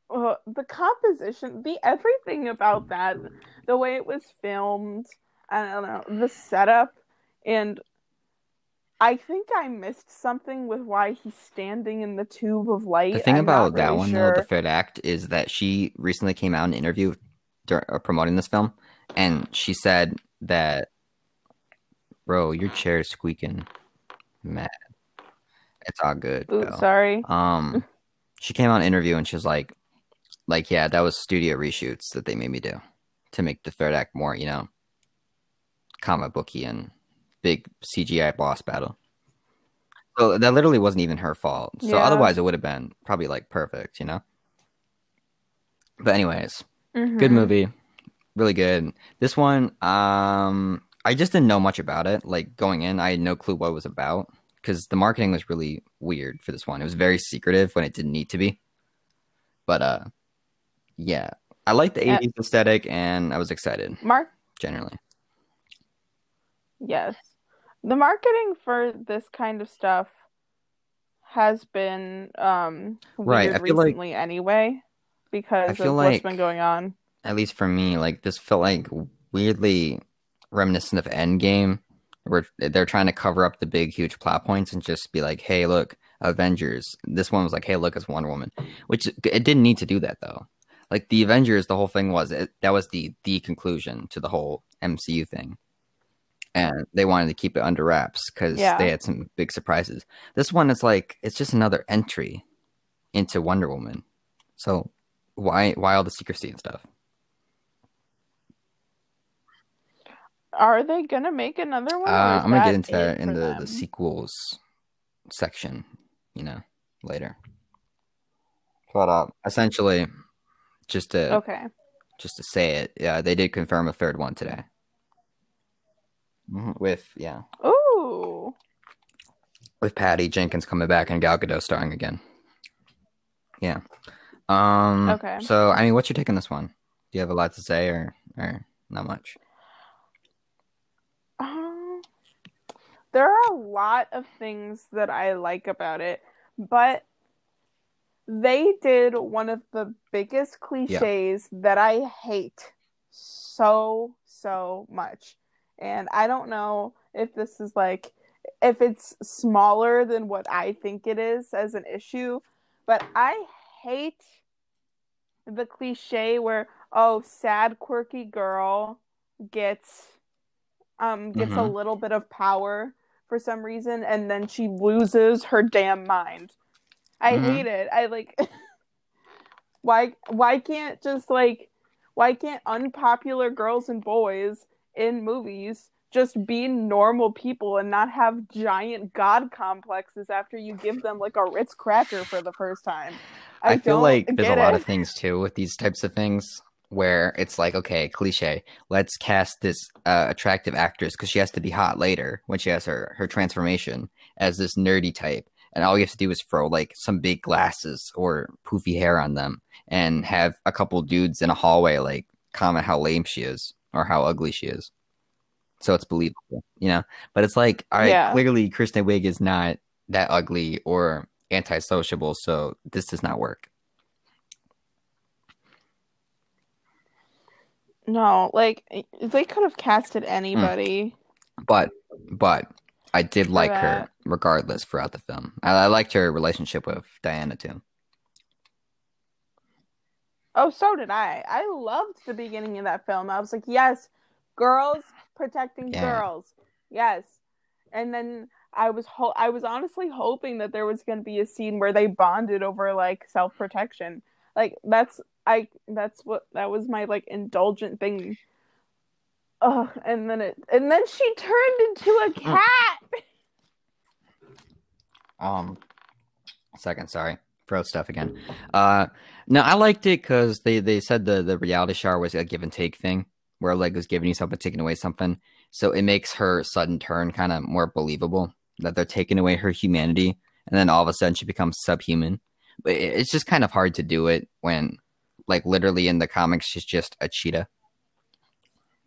[SPEAKER 2] uh, the composition, the everything about that, the way it was filmed, I don't know, the setup, and I think I missed something with why he's standing in the tube of light.
[SPEAKER 1] The thing
[SPEAKER 2] I'm
[SPEAKER 1] about that
[SPEAKER 2] really
[SPEAKER 1] one
[SPEAKER 2] sure.
[SPEAKER 1] though, the third act, is that she recently came out in an interview dur- uh, promoting this film, and she said that, bro, your chair is squeaking, mad. It's all good.
[SPEAKER 2] Ooh, sorry.
[SPEAKER 1] Um, she came on an interview and she was like, like yeah, that was studio reshoots that they made me do to make the third act more, you know, comic booky and big CGI boss battle. So that literally wasn't even her fault. So
[SPEAKER 2] Yeah.
[SPEAKER 1] otherwise, it would have been probably like perfect, you know. But anyways, good
[SPEAKER 2] Mhm.
[SPEAKER 1] movie, really good. This one, um, I just didn't know much about it. Like going in, I had no clue what it was about because the marketing was really weird for this one. It was very secretive when it didn't need to be. But uh, yeah, I like the
[SPEAKER 2] Yeah.
[SPEAKER 1] '80s aesthetic, and I was excited
[SPEAKER 2] Mark,
[SPEAKER 1] generally.
[SPEAKER 2] yes, the marketing for this kind of stuff has been um
[SPEAKER 1] Right,
[SPEAKER 2] weird
[SPEAKER 1] I feel like-
[SPEAKER 2] recently anyway because
[SPEAKER 1] I
[SPEAKER 2] of
[SPEAKER 1] feel
[SPEAKER 2] what's
[SPEAKER 1] like-
[SPEAKER 2] been going on.
[SPEAKER 1] At least for me, like this felt like weirdly reminiscent of Endgame, where they're trying to cover up the big, huge plot points and just be like, "Hey, look, Avengers." This one was like, "Hey, look, it's Wonder Woman," which it didn't need to do that though. Like the Avengers, the whole thing was it, that was the the conclusion to the whole MCU thing, and they wanted to keep it under wraps because
[SPEAKER 2] Yeah.
[SPEAKER 1] they had some big surprises. This one is like it's just another entry into Wonder Woman, so why why all the secrecy and stuff?
[SPEAKER 2] Are they gonna make another one?
[SPEAKER 1] Uh, I'm gonna get into that in the,
[SPEAKER 2] them?
[SPEAKER 1] the sequels section, you know, later. But uh, essentially, just to
[SPEAKER 2] Okay.
[SPEAKER 1] just to say it, yeah, they did confirm a third one today. Mhm, With yeah,
[SPEAKER 2] Ooh.
[SPEAKER 1] with Patty Jenkins coming back and Gal Gadot starring again. Yeah. Um.
[SPEAKER 2] Okay.
[SPEAKER 1] So I mean, what's your take on this one? Do you have a lot to say, or or not much?
[SPEAKER 2] Um, there are a lot of things that I like about it, but they did one of the biggest cliches that I hate so, so much. And I don't know if this is like, if it's smaller than what I think it is as an issue, but I hate the cliche where, oh, sad, quirky girl gets um gets a
[SPEAKER 1] Mhm.
[SPEAKER 2] little bit of power for some reason and then she loses her damn mind. I
[SPEAKER 1] Mhm.
[SPEAKER 2] hate it. I like why why can't just like why can't unpopular girls and boys in movies just be normal people and not have giant god complexes after you give them like a Ritz cracker for the first time?
[SPEAKER 1] I, feel like there's a
[SPEAKER 2] get
[SPEAKER 1] lot
[SPEAKER 2] it.
[SPEAKER 1] of things too with these types of things where it's like, okay, cliche. Let's cast this uh, attractive actress because she has to be hot later when she has her her transformation as this nerdy type, and all you have to do is throw like some big glasses or poofy hair on them, and have a couple dudes in a hallway like comment how lame she is or how ugly she is. So it's believable, you know. But it's like, all right,
[SPEAKER 2] Yeah.
[SPEAKER 1] clearly Kristen Wiig is not that ugly or antisociable, so this does not work.
[SPEAKER 2] No, like they could have casted hmm. anybody.
[SPEAKER 1] But but I did like her. Regardless throughout the film. I, I liked her relationship with Diana too.
[SPEAKER 2] Oh, so did I. I loved the beginning of that film. I was like, yes, girls protecting
[SPEAKER 1] Yeah.
[SPEAKER 2] girls. Yes. And then I was ho- I was honestly hoping that there was going to be a scene where they bonded over like self-protection. Like that's I that's what that was my like indulgent thing. Oh, and then it and then she turned into a cat.
[SPEAKER 1] Um, second, sorry, throat stuff again. Uh, no, I liked it because they they said the the reality shower was a give and take thing, where like was giving you something, taking away something. So it makes her sudden turn kind of more believable that they're taking away her humanity, and then all of a sudden she becomes subhuman. But it- it's just kind of hard to do it when, like, literally in the comics she's just a cheetah.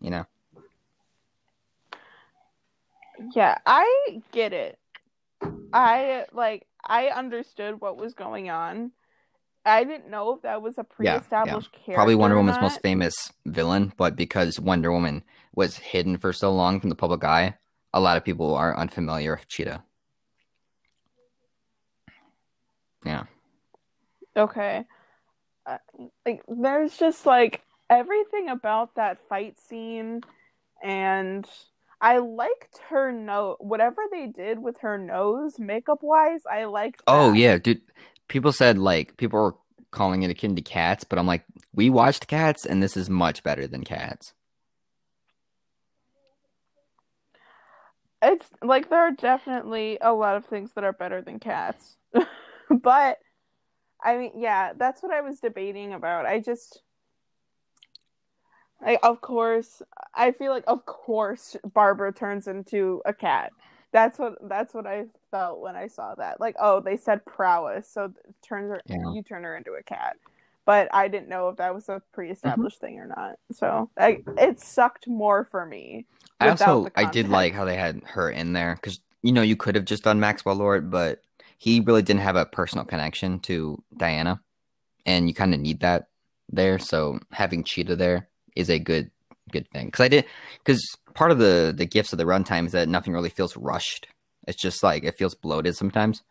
[SPEAKER 1] You know.
[SPEAKER 2] Yeah, I get it. I like I understood what was going on. I didn't know if that was a
[SPEAKER 1] Yeah, yeah.
[SPEAKER 2] pre-established character.
[SPEAKER 1] probably Wonder Woman's most famous villain, but because Wonder Woman was hidden for so long from the public eye, a lot of people are unfamiliar with Cheetah. Yeah.
[SPEAKER 2] Okay. Uh, like there's just like everything about that fight scene and I liked her nose whatever they did with her nose makeup wise, I liked
[SPEAKER 1] Oh yeah, dude. People said like people were calling it akin to Cats, but I'm like, we watched Cats, and this is much better than Cats.
[SPEAKER 2] It's like there are definitely a lot of things that are better than cats. but I mean, yeah, that's what I was debating about. I just like of course, I feel like of course Barbara turns into a cat. That's what that's what I felt when I saw that. Like, oh, they said prowess, so turns her
[SPEAKER 1] Yeah.
[SPEAKER 2] you turn her into a cat. But I didn't know if that was a pre-established
[SPEAKER 1] Mm-hmm.
[SPEAKER 2] thing or not. So I, it sucked more for me.
[SPEAKER 1] I also I did like how they had her in there because you know you could have just done Maxwell Lord, but he really didn't have a personal connection to Diana, and you kind of need that there. So having Cheetah there is a good good thing because I did because part of the the gifts of the runtime is that nothing really feels rushed. It's just like it feels bloated sometimes.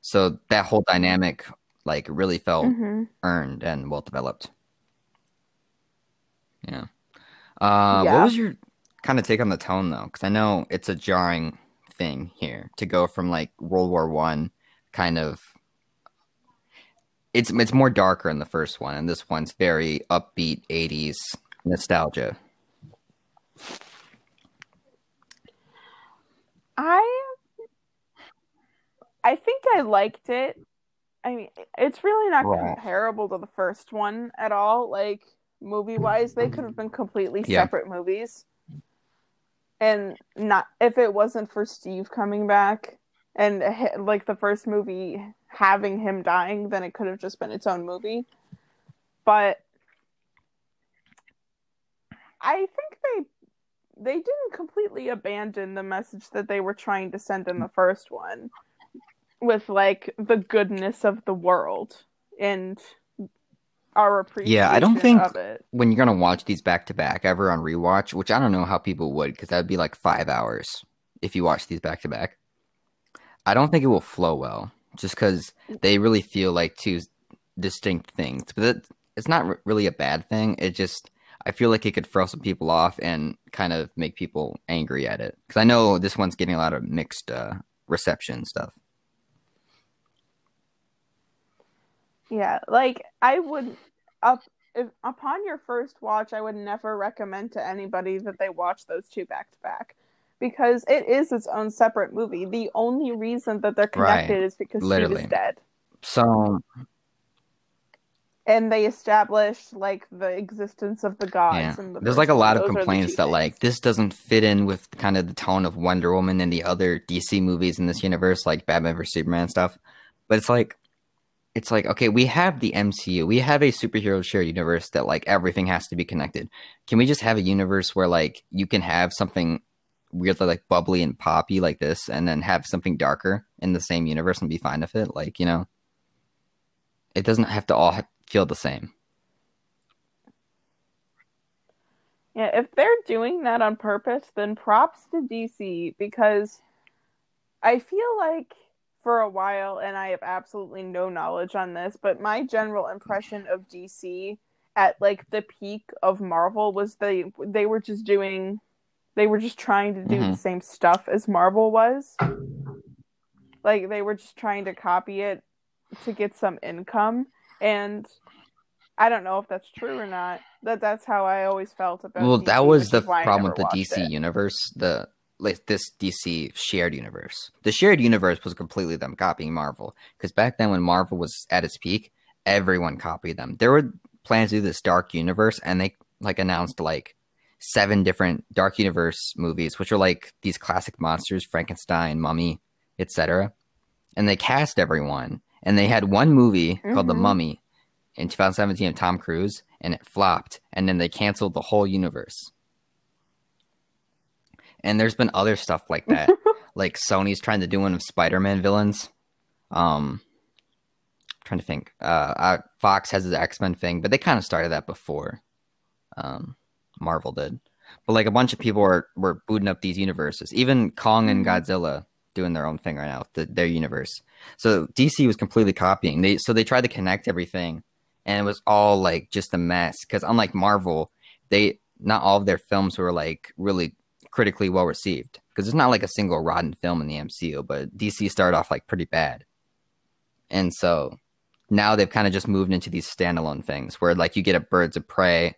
[SPEAKER 1] So that whole dynamic like really felt
[SPEAKER 2] Mhm.
[SPEAKER 1] earned and well developed. Yeah. Uh,
[SPEAKER 2] Yeah.
[SPEAKER 1] What was your kind of take on the tone though? Because I know it's a jarring thing here to go from like World War One, kind of. It's it's more darker in the first one, and this one's very upbeat '80s nostalgia.
[SPEAKER 2] I I think I liked it. I mean, it's really not
[SPEAKER 1] Right.
[SPEAKER 2] comparable to the first one at all. Like movie wise, they could have been completely
[SPEAKER 1] Yeah.
[SPEAKER 2] separate movies. And not if it wasn't for Steve coming back and like the first movie having him dying, then it could have just been its own movie. But I think they they didn't completely abandon the message that they were trying to send in the first one with like the goodness of the world and our appreciation
[SPEAKER 1] Yeah, I don't think- When you're gonna watch these back to back ever on rewatch, which I don't know how people would, because that would be like five hours if you watch these back to back. I don't think it will flow well, just because they really feel like two distinct things. But it's not r- really a bad thing. It just I feel like it could throw some people off and kind of make people angry at it. Because I know this one's getting a lot of mixed uh, reception stuff.
[SPEAKER 2] Yeah, like I would up if upon your first watch, I would never recommend to anybody that they watch those two back to back because it is its own separate movie. The only reason that they're
[SPEAKER 1] Right.
[SPEAKER 2] connected is because she
[SPEAKER 1] Literally.
[SPEAKER 2] was dead.
[SPEAKER 1] So
[SPEAKER 2] and they established like the existence of the gods.
[SPEAKER 1] Yeah,
[SPEAKER 2] the
[SPEAKER 1] there's like a lot of complaints that like this doesn't fit in with kind of the tone of Wonder Woman and the other DC movies in this universe, like Batman vs Superman stuff. But it's like, it's like okay, we have the MCU, we have a superhero shared universe that like everything has to be connected. Can we just have a universe where like you can have something weirdly like bubbly and poppy like this, and then have something darker in the same universe and be fine with it? Like you know, it doesn't have to all feel the same.
[SPEAKER 2] Yeah, if they're doing that on purpose, then props to DC because I feel like for a while, and I have absolutely no knowledge on this, but my general impression of DC at like the peak of Marvel was they they were just doing they were just trying to do
[SPEAKER 1] Mhm.
[SPEAKER 2] the same stuff as Marvel was. Like they were just trying to copy it to get some income and I don't know if that's true or not. That that's how I always felt about it.
[SPEAKER 1] Well,
[SPEAKER 2] DC,
[SPEAKER 1] that was the
[SPEAKER 2] is why I
[SPEAKER 1] problem with the DC
[SPEAKER 2] it.
[SPEAKER 1] universe. The like this DC shared universe. The shared universe was completely them copying Marvel. Because back then, when Marvel was at its peak, everyone copied them. There were plans to do this dark universe, and they like announced like seven different dark universe movies, which are like these classic monsters: Frankenstein, Mummy, etc. And they cast everyone, and they had one movie called The
[SPEAKER 2] Mhm.
[SPEAKER 1] Mummy in 2017 of Tom Cruise, and it flopped, and then they canceled the whole universe. And there's been other stuff like that. like Sony's trying to do one of Spider-Man villains. Um trying to think. Uh, uh Fox has his X-Men thing, but they kind of started that before um Marvel did. But like a bunch of people were were booting up these universes. Even Kong and
[SPEAKER 2] Mhm.
[SPEAKER 1] Godzilla doing their own thing right now, the, their universe. So DC was completely copying. They so they tried to connect everything and it was all like just a mess cuz unlike Marvel, they not all of their films were like really critically well received because there's not like a single rotten film in the MCU, but DC started off like pretty bad. And so now they've kind of just moved into these standalone things where like you get a Birds of Prey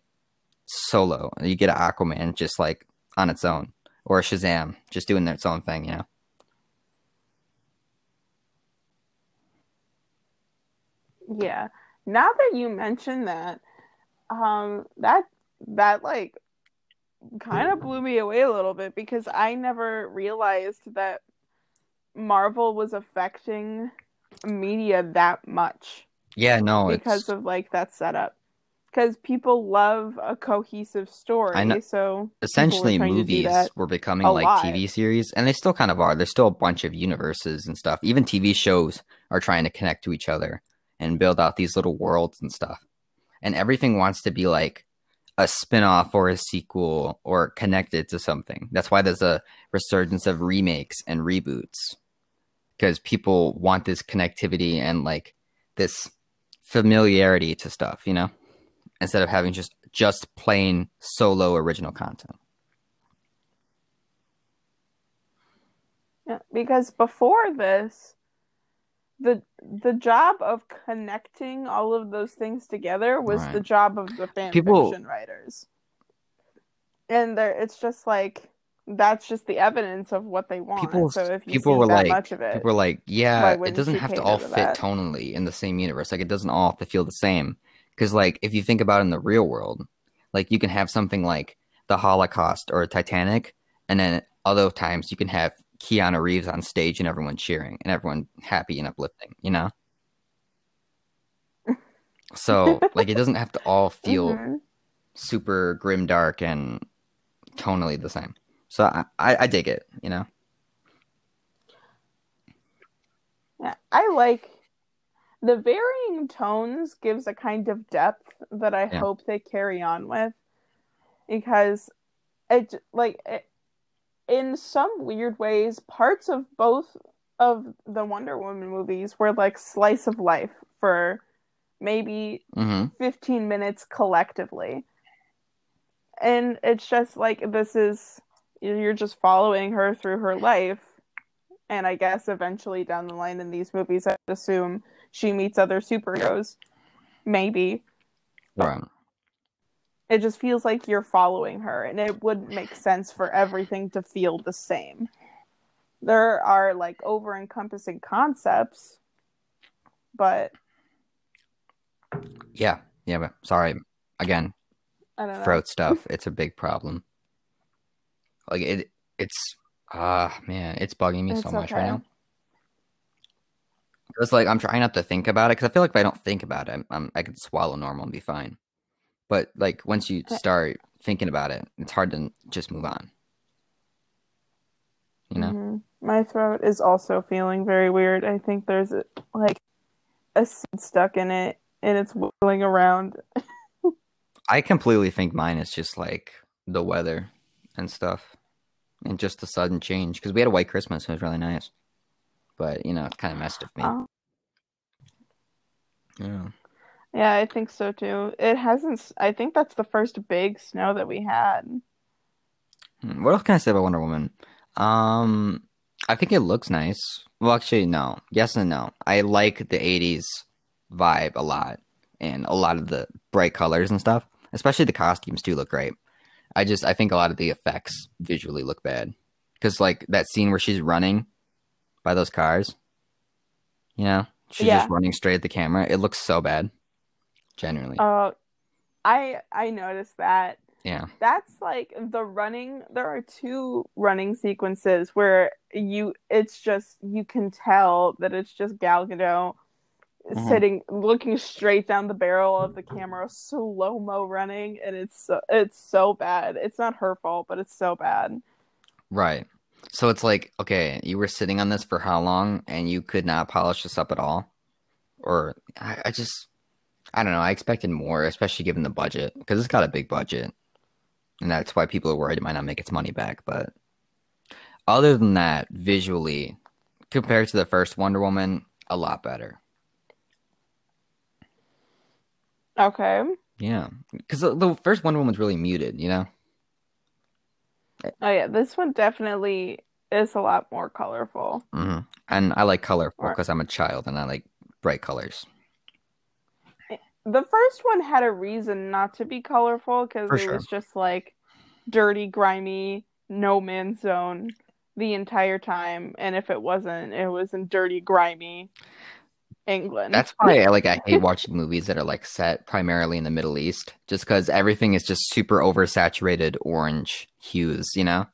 [SPEAKER 1] solo, and you get an Aquaman just like on its own, or Shazam just doing its own thing, you know.
[SPEAKER 2] Yeah. Now that you mention that, um, that that like kind of blew me away a little bit because I never realized that Marvel was affecting media that much
[SPEAKER 1] Yeah, no,
[SPEAKER 2] because
[SPEAKER 1] it's
[SPEAKER 2] of like that setup. Because people love a cohesive story,
[SPEAKER 1] I know-
[SPEAKER 2] so
[SPEAKER 1] essentially
[SPEAKER 2] trying to do
[SPEAKER 1] movies were becoming like
[SPEAKER 2] lot.
[SPEAKER 1] TV series, and they still kind of are. There's still a bunch of universes and stuff. Even TV shows are trying to connect to each other and build out these little worlds and stuff. And everything wants to be like a spin-off or a sequel or connected to something. That's why there's a resurgence of remakes and reboots. Because people want this connectivity and like this familiarity to stuff, you know? Instead of having just just plain solo original content.
[SPEAKER 2] Yeah, because before this, the the job of connecting all of those things together was
[SPEAKER 1] Right.
[SPEAKER 2] the job of the fan
[SPEAKER 1] People-
[SPEAKER 2] fiction writers. And there it's just like that's just the evidence of what they want.
[SPEAKER 1] people
[SPEAKER 2] so if you
[SPEAKER 1] people
[SPEAKER 2] see
[SPEAKER 1] were
[SPEAKER 2] that
[SPEAKER 1] like
[SPEAKER 2] much of it,
[SPEAKER 1] people were like yeah it doesn't have to all fit
[SPEAKER 2] that?
[SPEAKER 1] tonally in the same universe like it doesn't all have to feel the same because like if you think about it in the real world like you can have something like the holocaust or titanic and then other times you can have keanu reeves on stage and everyone cheering and everyone happy and uplifting you know so like it doesn't have to all feel
[SPEAKER 2] Mhm.
[SPEAKER 1] super grim dark and tonally the same so I, I i dig it you know
[SPEAKER 2] Yeah, I like the varying tones gives a kind of depth that I
[SPEAKER 1] Yeah.
[SPEAKER 2] hope they carry on with because it like it, in some weird ways parts of both of the Wonder Woman movies were like slice of life for maybe
[SPEAKER 1] hmm
[SPEAKER 2] 15 minutes collectively. And it's just like this is you're just following her through her life. And I guess eventually down the line in these movies, I would assume she meets other superheroes. Maybe.
[SPEAKER 1] right
[SPEAKER 2] It just feels like you're following her, and it wouldn't make sense for everything to feel the same. There are like over encompassing concepts, but
[SPEAKER 1] Yeah, yeah, but sorry. Again,
[SPEAKER 2] I don't know.
[SPEAKER 1] throat stuff, it's a big problem. Like it it's ah man, it's bugging me so
[SPEAKER 2] It's
[SPEAKER 1] much right
[SPEAKER 2] okay.
[SPEAKER 1] now. It's like I'm trying not to think about it because I feel like if I don't think about it, I'm, I can swallow normal and be fine. But like once you start thinking about it, it's hard to just move on. You know?
[SPEAKER 2] Mhm. My throat is also feeling very weird. I think there's a, like a seed stuck in it and it's whirling around.
[SPEAKER 1] I completely think mine is just like the weather and stuff, and just the sudden change. Because we had a white Christmas, it was really nice, but you know, it kind of messed with me.
[SPEAKER 2] Um,
[SPEAKER 1] Yeah.
[SPEAKER 2] Yeah, I think so too. It hasn't. I think that's the first big snow that we had.
[SPEAKER 1] Hmm, What else can I say about Wonder Woman? Um, I think it looks nice. Well, actually, no. Yes and no. I like the 80s vibe a lot and a lot of the bright colors and stuff. Especially the costumes do look great. I just I think a lot of the effects visually look bad. Cuz like that scene where she's running by those cars, you know? She's
[SPEAKER 2] Yeah.
[SPEAKER 1] just running straight at the camera. It looks so bad. Genuinely.
[SPEAKER 2] Uh, I I noticed that.
[SPEAKER 1] Yeah.
[SPEAKER 2] That's like the running. There are two running sequences where you. It's just you can tell that it's just Gal Gadot
[SPEAKER 1] Mhm.
[SPEAKER 2] sitting, looking straight down the barrel of the camera, slow mo running, and it's so, it's so bad. It's not her fault, but it's so bad.
[SPEAKER 1] Right. So it's like, okay, you were sitting on this for how long and you could not polish this up at all? Or I, I just, I don't know. I expected more, especially given the budget, because it's got a big budget. And that's why people are worried it might not make its money back. But other than that, visually, compared to the first Wonder Woman, a lot better.
[SPEAKER 2] Okay.
[SPEAKER 1] Yeah. Because the, the first Wonder Woman's really muted, you know?
[SPEAKER 2] Oh yeah, this one definitely is a lot more colorful.
[SPEAKER 1] hmm And I like colorful
[SPEAKER 2] Or-
[SPEAKER 1] because I'm a child and I like bright colors.
[SPEAKER 2] The first one had a reason not to be colorful because it
[SPEAKER 1] sure.
[SPEAKER 2] was just like dirty, grimy, no man's zone the entire time. And if it wasn't, it was in dirty, grimy England.
[SPEAKER 1] That's why I like I hate watching movies that are like set primarily in the Middle East, just because everything is just super oversaturated orange hues, you know?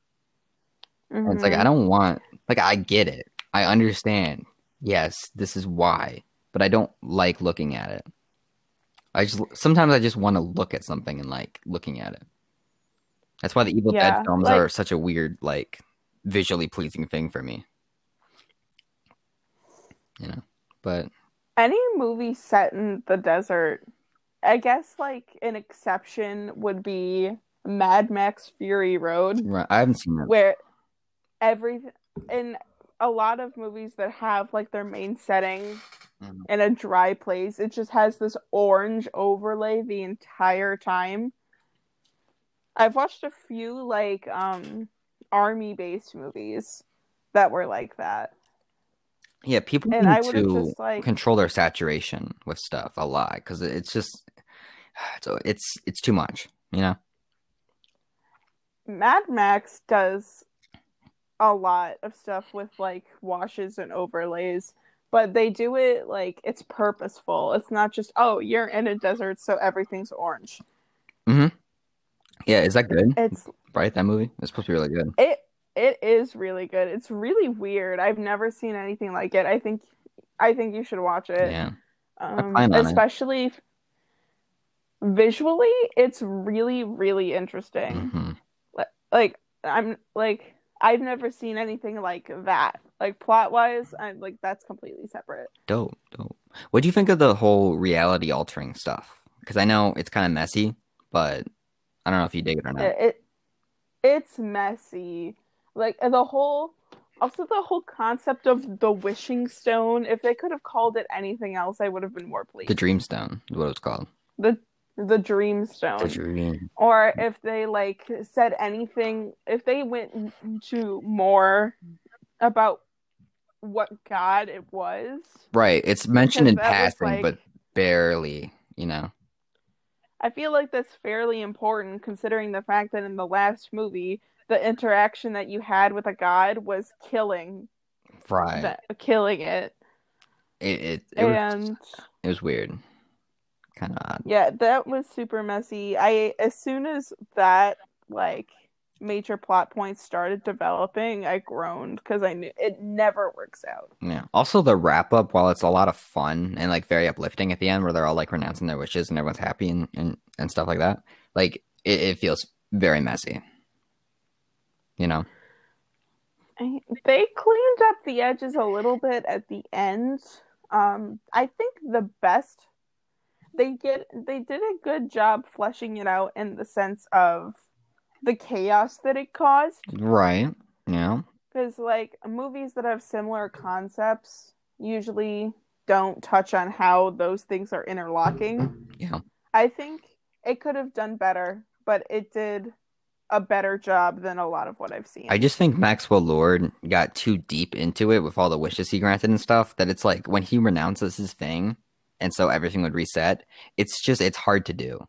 [SPEAKER 1] And it's like. I mm-hmm. don't want like I get it. I understand. Yes, this is why, but I don't like looking at it. I just sometimes I just want to look at something and like looking at it. That's why the Evil
[SPEAKER 2] Yeah,
[SPEAKER 1] Dead films
[SPEAKER 2] like-
[SPEAKER 1] are such a weird like visually pleasing thing for me. You know. But
[SPEAKER 2] any movie set in the desert, I guess like an exception would be Mad Max Fury Road.
[SPEAKER 1] right, I haven't seen that.
[SPEAKER 2] where every in a lot of movies that have like their main setting
[SPEAKER 1] Mhm.
[SPEAKER 2] in a dry place, it just has this orange overlay the entire time. I've watched a few like um army based movies that were like that.
[SPEAKER 1] Yeah, people
[SPEAKER 2] And
[SPEAKER 1] need to
[SPEAKER 2] just, like-
[SPEAKER 1] control their saturation with stuff a lot because it's just so it's it's too much, you know.
[SPEAKER 2] Mad Max does a lot of stuff with like washes and overlays, but they do it like it's purposeful. It's not just, oh, you're in a desert, so everything's orange. Hmm.
[SPEAKER 1] Yeah, is that good?
[SPEAKER 2] It's
[SPEAKER 1] Right, that movie? It's supposed to be really good.
[SPEAKER 2] it it is really good. It's really weird. I've never seen anything like it. I think I think you should watch it.
[SPEAKER 1] Yeah,
[SPEAKER 2] Um,
[SPEAKER 1] on it.
[SPEAKER 2] especially visually, it's really really interesting.
[SPEAKER 1] hmm
[SPEAKER 2] like I'm like I've never seen anything like that. Like plot wise, I'm like that's completely separate.
[SPEAKER 1] dope, dope. What do you think of the whole reality altering stuff? Because I know it's kind of messy, but I don't know if you dig it or not.
[SPEAKER 2] It, it it's messy. Like the whole also the whole concept of the wishing stone. If they could have called it anything else, I would have been more pleased.
[SPEAKER 1] the Dreamstone is what it's called.
[SPEAKER 2] the the dream stone.
[SPEAKER 1] The dream.
[SPEAKER 2] or if they like said anything if they went into more about what god it was
[SPEAKER 1] Right, it's mentioned in passing,
[SPEAKER 2] like-
[SPEAKER 1] but barely. You know.
[SPEAKER 2] i feel like that's fairly important considering the fact that in the last movie the interaction that you had with a god was killing
[SPEAKER 1] Right.
[SPEAKER 2] that killing it
[SPEAKER 1] It it it was,
[SPEAKER 2] and
[SPEAKER 1] it was weird. Kind of odd.
[SPEAKER 2] yeah that was super messy i as soon as that like major plot points started developing i groaned because i knew it never works out
[SPEAKER 1] Yeah. Also, the wrap up, while it's a lot of fun and like very uplifting at the end, where they're all like renouncing their wishes and everyone's happy and and, and stuff like that, like it, it feels very messy. You know.
[SPEAKER 2] I- They cleaned up the edges a little bit at the end. Um, I think the best they get they did a good job fleshing it out in the sense of the chaos that it caused.
[SPEAKER 1] Right. Yeah.
[SPEAKER 2] Because like movies that have similar concepts usually don't touch on how those things are interlocking.
[SPEAKER 1] Yeah.
[SPEAKER 2] I think it could have done better, but it did a better job than a lot of what I've seen.
[SPEAKER 1] I just think Maxwell Lord got too deep into it with all the wishes he granted and stuff that it's like when he renounces his thing and so everything would reset, it's just it's hard to do.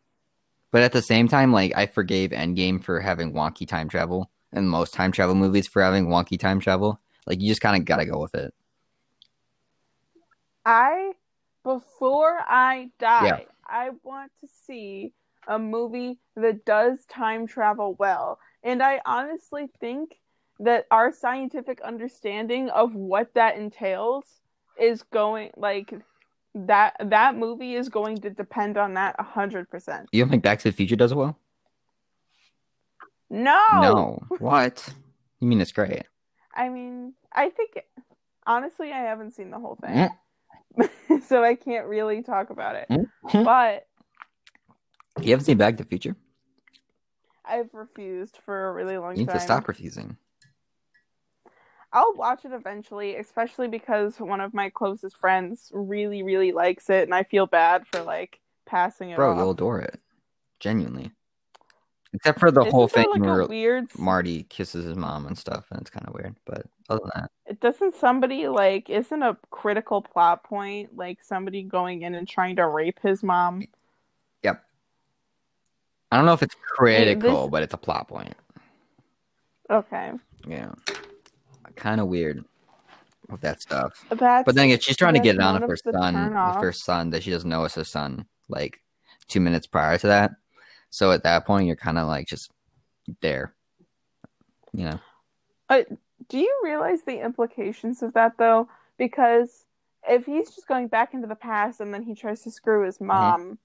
[SPEAKER 1] But at the same time, like I forgave Endgame for having wonky time travel and most time travel movies for having wonky time travel. Like you just kind of got to go with it.
[SPEAKER 2] I before I die,
[SPEAKER 1] Yeah.
[SPEAKER 2] I want to see a movie that does time travel well. And I honestly think that our scientific understanding of what that entails is going like that that movie is going to depend on that 100%.
[SPEAKER 1] You don't think Back to the Future does it well?
[SPEAKER 2] No.
[SPEAKER 1] No. What? You mean it's great?
[SPEAKER 2] I mean, I think honestly I haven't seen the whole
[SPEAKER 1] Mm.
[SPEAKER 2] thing. so I can't really talk about it.
[SPEAKER 1] Mm.
[SPEAKER 2] But
[SPEAKER 1] You haven't seen Back to the Future?
[SPEAKER 2] I've refused for a really long time.
[SPEAKER 1] You need
[SPEAKER 2] time.
[SPEAKER 1] to stop refusing.
[SPEAKER 2] I'll watch it eventually, especially because one of my closest friends really, really likes it, and I feel bad for like passing it
[SPEAKER 1] Bro,
[SPEAKER 2] off.
[SPEAKER 1] you'll adore it. Genuinely. Except for the
[SPEAKER 2] Isn't
[SPEAKER 1] whole thing
[SPEAKER 2] like
[SPEAKER 1] where
[SPEAKER 2] weird.
[SPEAKER 1] Marty kisses his mom and stuff, and it's kind of weird. But other than that,
[SPEAKER 2] It doesn't somebody like isn't a critical plot point like somebody going in and trying to rape his mom. Yep.
[SPEAKER 1] I don't know if it's critical,
[SPEAKER 2] this-
[SPEAKER 1] but it's a plot point.
[SPEAKER 2] Okay,
[SPEAKER 1] Yeah, kind of weird with that stuff.
[SPEAKER 2] that's.
[SPEAKER 1] But then again, she's trying to get it on with her son, with her son that she doesn't know is her son. Like two minutes prior to that, so at that point, you're kind of like just there. You know,
[SPEAKER 2] Do you realize the implications of that though? Because if he's just going back into the past and then he tries to screw his
[SPEAKER 1] Mm-hmm.
[SPEAKER 2] mom,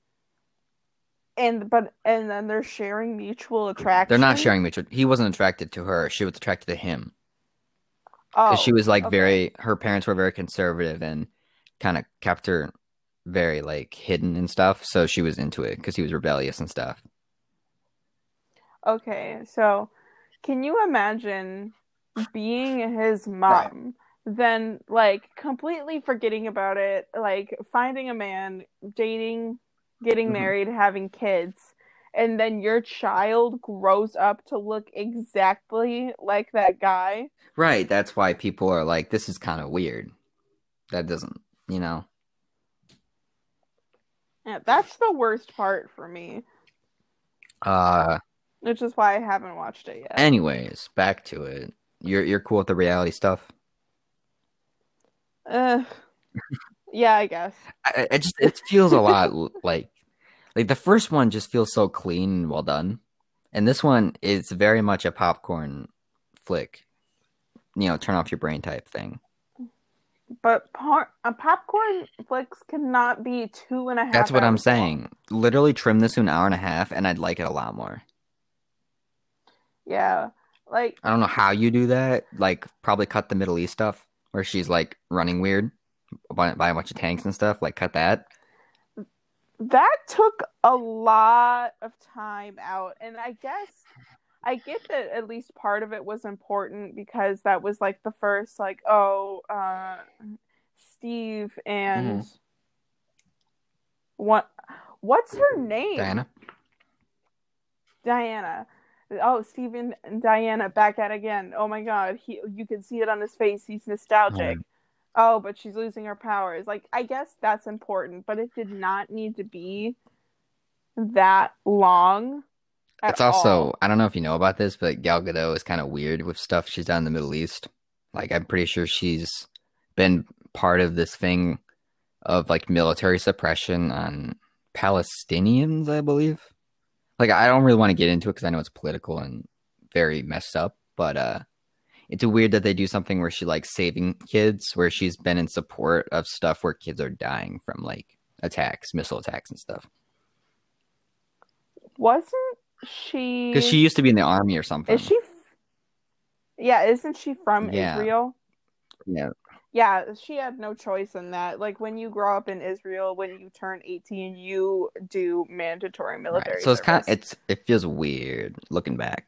[SPEAKER 2] and but and then they're sharing mutual attraction.
[SPEAKER 1] they're not sharing mutual. He wasn't attracted to her; she was attracted to him.
[SPEAKER 2] Oh,
[SPEAKER 1] because she was like
[SPEAKER 2] okay.
[SPEAKER 1] very her parents were very conservative and kind of kept her very like hidden and stuff so she was into it because he was rebellious and stuff
[SPEAKER 2] Okay, so can you imagine being his mom, then like completely forgetting about it, like finding a man, dating, getting
[SPEAKER 1] Mhm.
[SPEAKER 2] married, having kids, and then your child grows up to look exactly like that guy?
[SPEAKER 1] right that's why people are like this is kind of weird that doesn't you know
[SPEAKER 2] Yeah, that's the worst part for me,
[SPEAKER 1] uh
[SPEAKER 2] which is why I haven't watched it yet.
[SPEAKER 1] anyways back to it you're you're cool with the reality stuff
[SPEAKER 2] Ugh. yeah, I guess.
[SPEAKER 1] I, I just it feels a lot like like the first one just feels so clean and well done and this one is very much a popcorn flick you know turn off your brain type thing
[SPEAKER 2] But par- a popcorn flicks cannot be two and a half.
[SPEAKER 1] That's what I'm
[SPEAKER 2] long.
[SPEAKER 1] saying. Literally trim this to an hour and a half, and I'd like it a lot more.
[SPEAKER 2] Yeah, like
[SPEAKER 1] I don't know how you do that. Like, probably cut the Middle East stuff where she's like running weird by, by a bunch of tanks and stuff. Like, cut that.
[SPEAKER 2] That took a lot of time out, and I guess I get that at least part of it was important because that was like the first, like, oh, uh, Steve and
[SPEAKER 1] Mm-hmm.
[SPEAKER 2] what, what's her name?
[SPEAKER 1] Diana.
[SPEAKER 2] Diana. Oh, Steven and Diana back at again. Oh my god, he you can see it on his face. He's nostalgic. Oh, but she's losing her powers. Like I guess that's important, but it did not need to be that long. at
[SPEAKER 1] It's also
[SPEAKER 2] all.
[SPEAKER 1] I don't know if you know about this, but Gal Gadot is kind of weird with stuff she's done in the Middle East. Like, I'm pretty sure she's been part of this thing of like military suppression on Palestinians, I believe. Like, I don't really want to get into it because I know it's political and very messed up, but uh, it's weird that they do something where she like saving kids, where she's been in support of stuff where kids are dying from like attacks, missile attacks, and stuff.
[SPEAKER 2] wasn't she?
[SPEAKER 1] Because she used to be in the army or something.
[SPEAKER 2] is she? Yeah, isn't she from
[SPEAKER 1] Yeah.
[SPEAKER 2] Israel?
[SPEAKER 1] Yeah.
[SPEAKER 2] Yeah, she had no choice in that. Like when you grow up in Israel, when you turn eighteen, you do mandatory military.
[SPEAKER 1] Right. So it's kind of it's it feels weird looking back.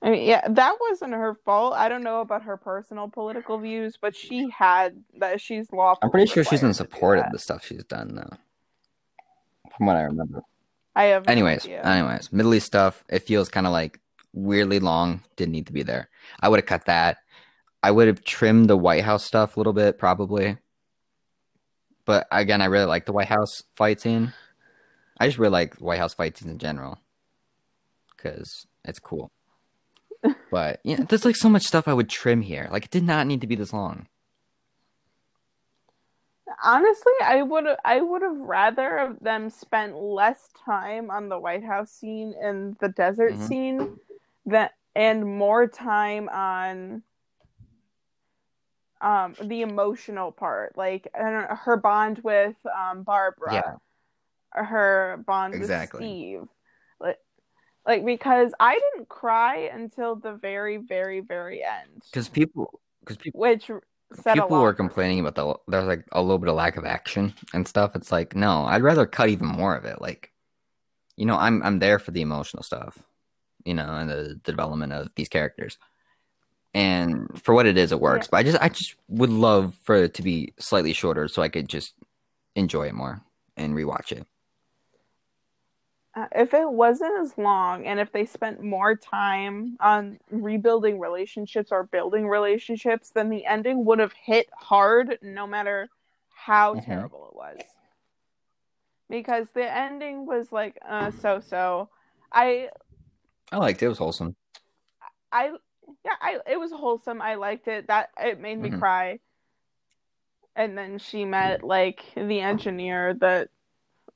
[SPEAKER 2] I mean, yeah, that wasn't her fault. I don't know about her personal political views, but she had that. She's lawful.
[SPEAKER 1] I'm pretty sure she's in support of the stuff she's done, though. From what I remember.
[SPEAKER 2] I have. No
[SPEAKER 1] Anyways,
[SPEAKER 2] idea.
[SPEAKER 1] anyways, Middle East stuff. It feels kind of like weirdly long. Didn't need to be there. I would have cut that. I would have trimmed the White House stuff a little bit, probably. But again, I really like the White House fight scene. I just really like White House fight scenes in general because it's cool. But yeah, there's like so much stuff I would trim here. Like it did not need to be this long.
[SPEAKER 2] Honestly, I would I would have rather of them spent less time on the White House scene and the desert
[SPEAKER 1] Mhm.
[SPEAKER 2] scene that and more time on um the emotional part like I don't know, her bond with um Barbara
[SPEAKER 1] Yeah.
[SPEAKER 2] her bond
[SPEAKER 1] Exactly.
[SPEAKER 2] with Steve like because I didn't cry until the very very very end
[SPEAKER 1] Because people, because people.
[SPEAKER 2] which
[SPEAKER 1] people were complaining about the there's like a little bit of lack of action and stuff. It's like no, I'd rather cut even more of it. Like, you know, I'm I'm there for the emotional stuff, you know, and the, the development of these characters. And for what it is, it works. But I just I just would love for it to be slightly shorter so I could just enjoy it more and rewatch it.
[SPEAKER 2] Uh, if it wasn't as long and if they spent more time on rebuilding relationships or building relationships, then the ending would have hit hard no matter how
[SPEAKER 1] Mhm.
[SPEAKER 2] terrible it was. Because the ending was like uh so so. I
[SPEAKER 1] I liked it. It was wholesome.
[SPEAKER 2] I yeah, I it was wholesome. I liked it. That it made me
[SPEAKER 1] Mhm.
[SPEAKER 2] cry. And then she met like the engineer that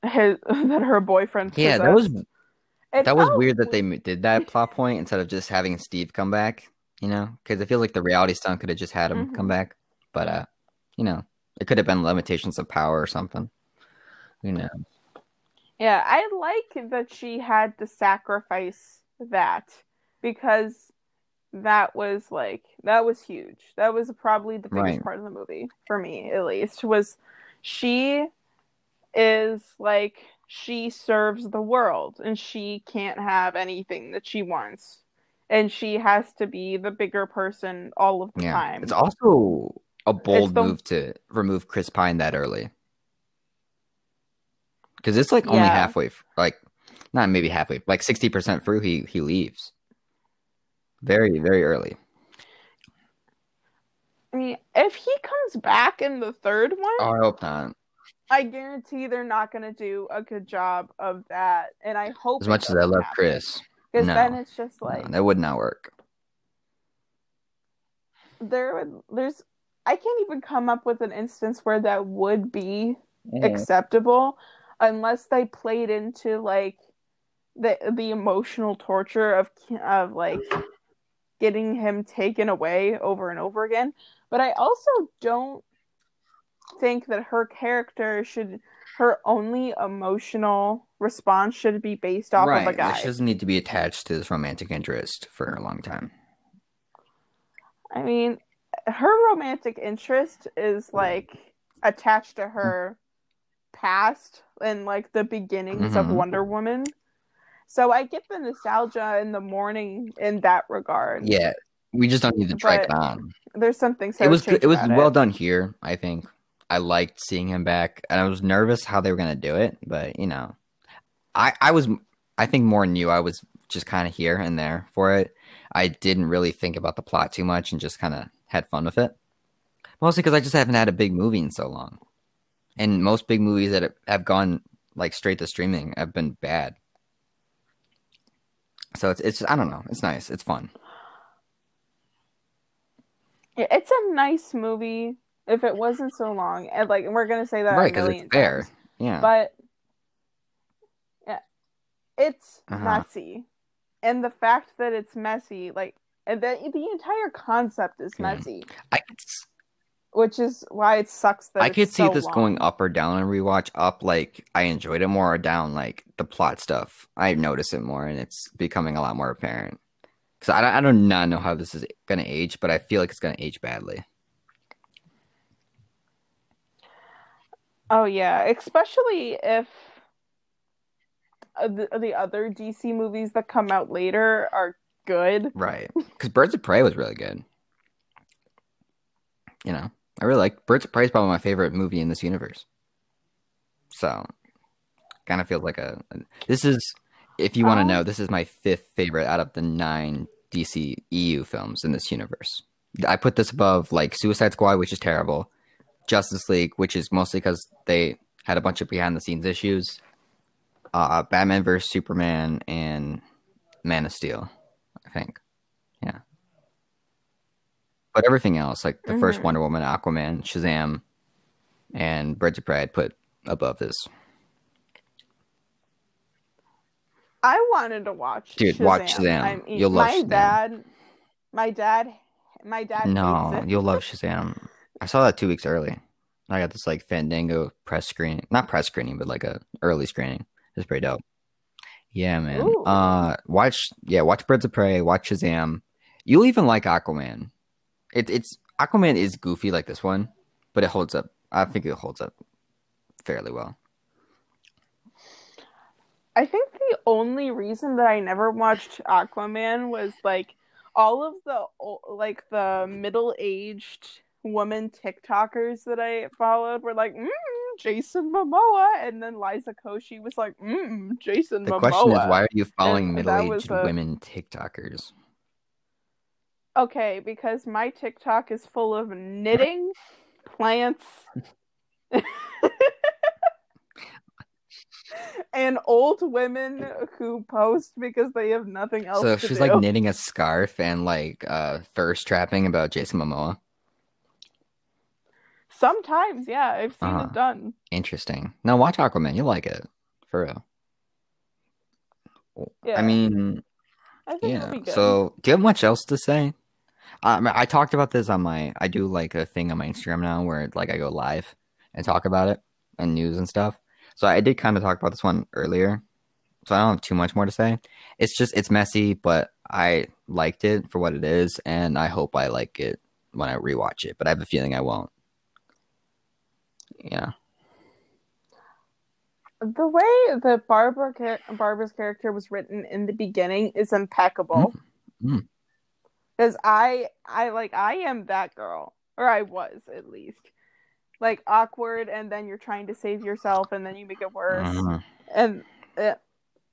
[SPEAKER 2] his that her boyfriend
[SPEAKER 1] Yeah, that was.
[SPEAKER 2] It
[SPEAKER 1] that was weird that they did that plot point instead of just having Steve come back. You know, because it feels like the reality stunt could have just had him come
[SPEAKER 2] Mhm.
[SPEAKER 1] back. But uh, you know, it could have been limitations of power or something. You know,
[SPEAKER 2] Yeah, I like that she had to sacrifice that because that was like that was huge. That was probably the biggest
[SPEAKER 1] Right.
[SPEAKER 2] part of the movie for me at least was she is like she serves the world and she can't have anything that she wants. And she has to be the bigger person all of the
[SPEAKER 1] yeah.
[SPEAKER 2] time.
[SPEAKER 1] It's also a bold
[SPEAKER 2] the-
[SPEAKER 1] move to remove Chris Pine that early. Because it's like only
[SPEAKER 2] Yeah.
[SPEAKER 1] halfway, like not maybe halfway, like sixty percent through, he he leaves. Very very early.
[SPEAKER 2] I mean, if he comes back in the third one,
[SPEAKER 1] Oh, I hope not.
[SPEAKER 2] I guarantee they're not going to do a good job of that, and I hope
[SPEAKER 1] As much as I love Chris,
[SPEAKER 2] because
[SPEAKER 1] no.
[SPEAKER 2] then it's just
[SPEAKER 1] no,
[SPEAKER 2] like
[SPEAKER 1] that would not work.
[SPEAKER 2] there would there's I can't even come up with an instance where that would be
[SPEAKER 1] Mm-hmm.
[SPEAKER 2] acceptable unless they played into like the the emotional torture of of like getting him taken away over and over again. But I also don't think that her character should her only emotional response should be based off of a guy.
[SPEAKER 1] She doesn't need to be attached to this romantic interest for a long time.
[SPEAKER 2] I mean, her romantic interest is like attached to her past and like the beginnings of
[SPEAKER 1] Mhm.
[SPEAKER 2] Wonder Woman. So I get the nostalgia in the morning in that regard.
[SPEAKER 1] Yeah. We just don't need to drag it on.
[SPEAKER 2] There's something so
[SPEAKER 1] it was it was well
[SPEAKER 2] it.
[SPEAKER 1] done here, I think. I liked seeing him back and I was nervous how they were gonna do it, but you know. I I was I think more than you, I was just kind of here and there for it. I didn't really think about the plot too much and just kind of had fun with it. Mostly because I just haven't had a big movie in so long, and most big movies that have gone like straight to streaming have been bad. So it's it's I don't know. It's nice. It's fun.
[SPEAKER 2] It's a nice movie if it wasn't so long. And like we're gonna say that
[SPEAKER 1] right because it's
[SPEAKER 2] times.
[SPEAKER 1] Yeah.
[SPEAKER 2] But yeah, it's
[SPEAKER 1] Uh-huh.
[SPEAKER 2] messy, and the fact that it's messy, like and the the entire concept is
[SPEAKER 1] Yeah.
[SPEAKER 2] messy,
[SPEAKER 1] I could
[SPEAKER 2] which is why it sucks that
[SPEAKER 1] I could see
[SPEAKER 2] so
[SPEAKER 1] this
[SPEAKER 2] long.
[SPEAKER 1] going up or down and rewatch. Up like I enjoyed it more, or down like the plot stuff. I notice it more, and it's becoming a lot more apparent. Because I don't- I do not know how this is gonna age, but I feel like it's gonna age badly.
[SPEAKER 2] Oh yeah, especially if uh, the, the other DC movies that come out later are good.
[SPEAKER 1] Right. Because Birds of Prey was really good. You know, I really like Birds of Prey is probably my favorite movie in this universe. So, kind of feels like a. This is, if you want to
[SPEAKER 2] Oh.
[SPEAKER 1] know, this is my fifth favorite out of the nine DC EU films in this universe. I put this above like Suicide Squad, which is terrible, Justice League, which is mostly because they had a bunch of behind the scenes issues, uh, Batman vs Superman, and Man of Steel. I think. Yeah. But everything else, like the first
[SPEAKER 2] Mhm.
[SPEAKER 1] Wonder Woman, Aquaman, Shazam, and Birds of Prey, I'd put above this.
[SPEAKER 2] I wanted to watch.
[SPEAKER 1] Dude,
[SPEAKER 2] Shazam.
[SPEAKER 1] watch Shazam. You'll love
[SPEAKER 2] my
[SPEAKER 1] Shazam.
[SPEAKER 2] dad. My dad. My dad.
[SPEAKER 1] No, you'll love Shazam. I saw that two weeks early. I got this like Fandango press screening, not press screening, but like a early screening. It's pretty dope. Yeah, man.
[SPEAKER 2] Ooh.
[SPEAKER 1] Uh, watch, yeah, watch Birds of Prey, watch Shazam. You'll even like Aquaman. It, it's Aquaman is goofy like this one, but it holds up. I think it holds up fairly well.
[SPEAKER 2] I think the only reason that I never watched Aquaman was like all of the like the middle-aged woman TikTokers that I followed were like, mm, Jason Momoa, and then Liza Koshy was like, mm, Jason
[SPEAKER 1] The
[SPEAKER 2] Momoa.
[SPEAKER 1] The question is, why are you following middle-aged
[SPEAKER 2] was a-
[SPEAKER 1] women TikTokers?
[SPEAKER 2] Okay, because my TikTok is full of knitting, plants, and old women who post because they have nothing else
[SPEAKER 1] So she's
[SPEAKER 2] do.
[SPEAKER 1] like knitting a scarf and like uh thirst trapping about Jason Momoa.
[SPEAKER 2] Sometimes, yeah, I've seen
[SPEAKER 1] Uh-huh.
[SPEAKER 2] it done.
[SPEAKER 1] Interesting. No, watch Aquaman. You'll like it for real.
[SPEAKER 2] Yeah,
[SPEAKER 1] I mean,
[SPEAKER 2] I
[SPEAKER 1] yeah. So, do you have much else to say? Um, I talked about this on my. I do like a thing on my Instagram now where like I go live and talk about it and news and stuff. So I did kind of talk about this one earlier. So I don't have too much more to say. It's just it's messy, but I liked it for what it is, and I hope I like it when I rewatch it. But I have a feeling I won't. Yeah.
[SPEAKER 2] the way that Barbara char- Barbara's character was written in the beginning is impeccable.
[SPEAKER 1] Mm. Mm.
[SPEAKER 2] Because I, I like, I am that girl, or I was at least, like awkward, and then you're trying to save yourself, and then you make it worse,
[SPEAKER 1] Uh,
[SPEAKER 2] and it,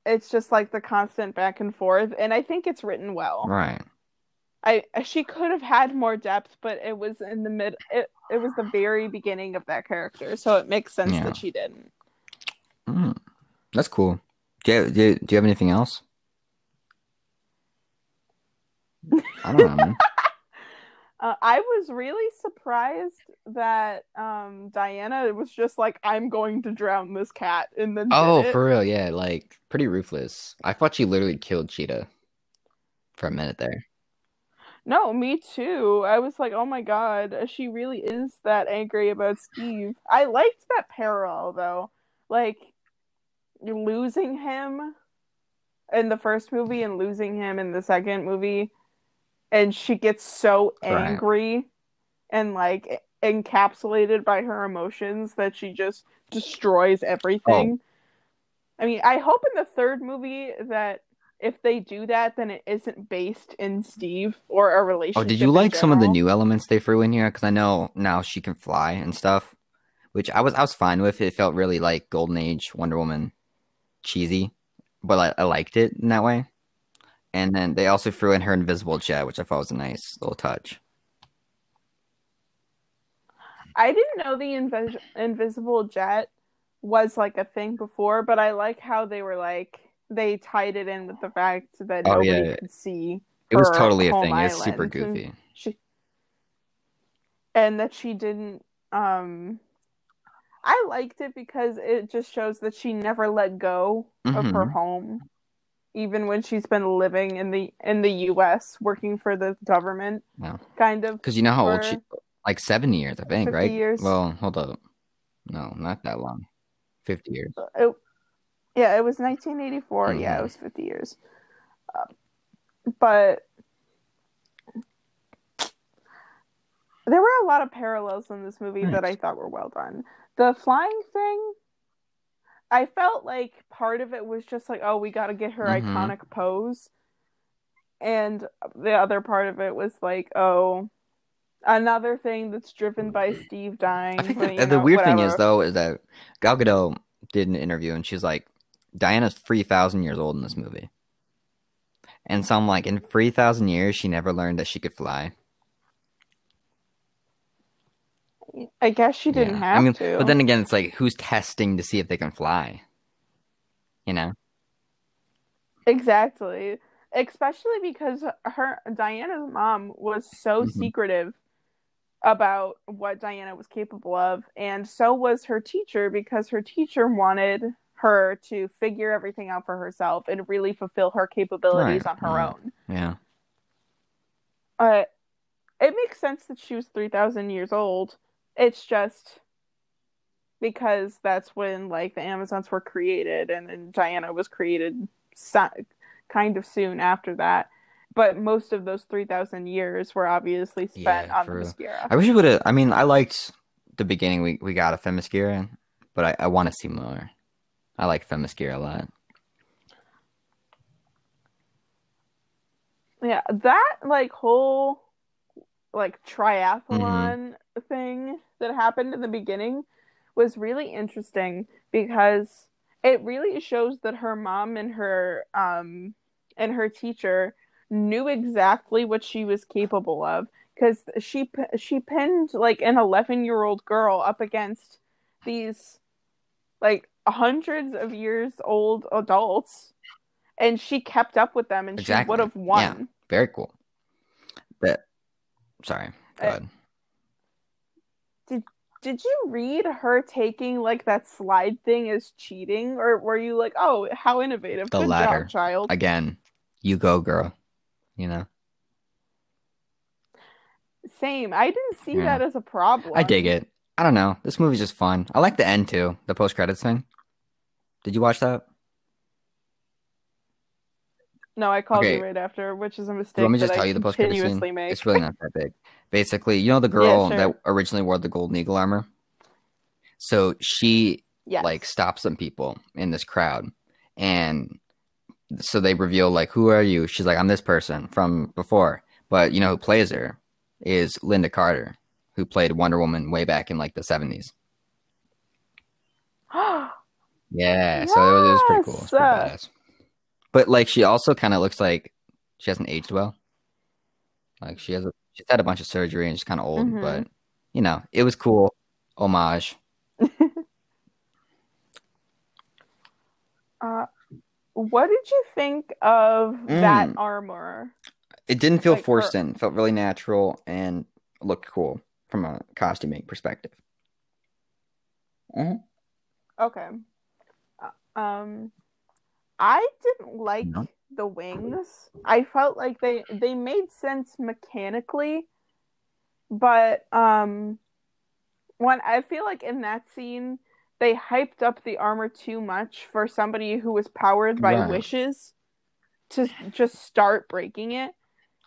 [SPEAKER 2] it's just like the constant back and forth. And I think it's written well.
[SPEAKER 1] right.
[SPEAKER 2] I she could have had more depth, but it was in the mid. It it was the very beginning of that character, so it makes sense
[SPEAKER 1] Yeah.
[SPEAKER 2] that she didn't.
[SPEAKER 1] Mm. That's cool. Do you, do, do you have anything else? I don't know, man.
[SPEAKER 2] Uh, I was really surprised that um, Diana was just like, "I'm going to drown this cat," and then
[SPEAKER 1] Oh, for real, yeah, like pretty ruthless. I thought she literally killed Cheetah for a minute there.
[SPEAKER 2] No, me too. I was like, "Oh my god, uh, she really is that angry about Steve." I liked that parallel though, like losing him in the first movie and losing him in the second movie, and she gets so
[SPEAKER 1] Right.
[SPEAKER 2] angry and like encapsulated by her emotions that she just destroys everything. I mean, I hope in the third movie that if they do that, then it isn't based in Steve or a relationship.
[SPEAKER 1] Oh, did you like some of the new elements they threw in here? Because I know now she can fly and stuff, which I was I was fine with. It felt really like Golden Age Wonder Woman, cheesy, but I, I liked it in that way. And then they also threw in her invisible jet, which I thought was a nice little touch.
[SPEAKER 2] I didn't know the invis- invisible jet was like a thing before, but I like how they were like they tied it in with the fact that
[SPEAKER 1] Oh,
[SPEAKER 2] nobody
[SPEAKER 1] yeah.
[SPEAKER 2] could see
[SPEAKER 1] It was totally a thing. It's super
[SPEAKER 2] island, and
[SPEAKER 1] goofy.
[SPEAKER 2] She and that she didn't um I liked it because it just shows that she never let go of her
[SPEAKER 1] Mhm.
[SPEAKER 2] home even when she's been living in the in the US working for the government
[SPEAKER 1] Yeah.
[SPEAKER 2] kind of
[SPEAKER 1] Because you know how old she like seventy years, I think,
[SPEAKER 2] 50
[SPEAKER 1] right?
[SPEAKER 2] years.
[SPEAKER 1] Well, hold up. No, not that long. Fifty years.
[SPEAKER 2] it, yeah, it was 1984. Yeah,
[SPEAKER 1] Mhm.
[SPEAKER 2] it was 50 years. Uh, but there were a lot of parallels in this movie that I thought were well done. The flying thing, I felt like part of it was just like, oh, we got to get her
[SPEAKER 1] Mhm.
[SPEAKER 2] iconic pose. and the other part of it was like, oh, another thing that's driven by Steve dying.
[SPEAKER 1] I think the, the
[SPEAKER 2] know,
[SPEAKER 1] weird thing is though is that Gal Gadot did an interview and she's like, Diana's three thousand years old in this movie, and so I'm like, in three thousand years, she never learned that she could fly.
[SPEAKER 2] I guess she didn't
[SPEAKER 1] Yeah.
[SPEAKER 2] have
[SPEAKER 1] I mean,
[SPEAKER 2] to.
[SPEAKER 1] but then again, it's like, who's testing to see if they can fly? You know?
[SPEAKER 2] Exactly. Especially because her Diana's mom was so
[SPEAKER 1] Mhm.
[SPEAKER 2] secretive about what Diana was capable of, and so was her teacher because her teacher wanted her to figure everything out for herself and really fulfill her capabilities
[SPEAKER 1] Right,
[SPEAKER 2] on her
[SPEAKER 1] right.
[SPEAKER 2] own.
[SPEAKER 1] Yeah.
[SPEAKER 2] Uh, it makes sense that she was 3,000 years old. It's just because that's when like the Amazons were created and then Diana was created so- kind of soon after that. But most of those 3,000 years were obviously spent
[SPEAKER 1] Yeah,
[SPEAKER 2] on Themyscira.
[SPEAKER 1] I wish we would have. I mean, I liked the beginning. We we got a Themyscira, but I, I want to see more. I like Themyscira a lot.
[SPEAKER 2] Yeah, that like whole like triathlon
[SPEAKER 1] Mm-hmm.
[SPEAKER 2] thing that happened in the beginning was really interesting because it really shows that her mom and her um and her teacher knew exactly what she was capable of because she she pinned like an 11 year old girl up against these like hundreds of years old adults and she kept up with them and
[SPEAKER 1] Exactly.
[SPEAKER 2] she would have won
[SPEAKER 1] Very cool. But sorry. Go
[SPEAKER 2] Uh,
[SPEAKER 1] ahead.
[SPEAKER 2] Did you read her taking like that slide thing as cheating, or were you like, "Oh, how innovative!
[SPEAKER 1] The
[SPEAKER 2] Good
[SPEAKER 1] latter.
[SPEAKER 2] job, child."
[SPEAKER 1] Again, you go, girl. You know,
[SPEAKER 2] Same. I didn't see
[SPEAKER 1] Yeah.
[SPEAKER 2] that as a problem.
[SPEAKER 1] I dig it. I don't know. This movie's just fun. I like the end too. The post credits thing. Did you watch that?
[SPEAKER 2] No, I called
[SPEAKER 1] Okay.
[SPEAKER 2] you right after, which is a mistake.
[SPEAKER 1] Let me just
[SPEAKER 2] I
[SPEAKER 1] tell you the post credits scene?
[SPEAKER 2] make.
[SPEAKER 1] It's really not that big. Basically, you know the girl
[SPEAKER 2] sure.
[SPEAKER 1] that originally wore the golden eagle armor. So she
[SPEAKER 2] yes.
[SPEAKER 1] like stops some people in this crowd, and so they reveal like, "Who are you?" She's like, "I'm this person from before." But you know who plays her is Lynda Carter, who played Wonder Woman way back in like the '70s. Yeah, so it was, it was pretty cool. It's pretty
[SPEAKER 2] Yes.
[SPEAKER 1] badass. But like, she also kind of looks like she hasn't aged well. Like she has, a, she's had a bunch of surgery and she's kind of old.
[SPEAKER 2] Mhm.
[SPEAKER 1] But you know, it was cool. Homage.
[SPEAKER 2] uh, what did you think of that
[SPEAKER 1] Mm.
[SPEAKER 2] armor?
[SPEAKER 1] It didn't feel
[SPEAKER 2] Like,
[SPEAKER 1] forced in. It felt really natural and looked cool from a costuming perspective. Mhm.
[SPEAKER 2] Okay. Uh, Um, I didn't like
[SPEAKER 1] No.
[SPEAKER 2] the wings. I felt like they they made sense mechanically, but um, when I feel like in that scene they hyped up the armor too much for somebody who was powered by
[SPEAKER 1] Right.
[SPEAKER 2] wishes to just start breaking it.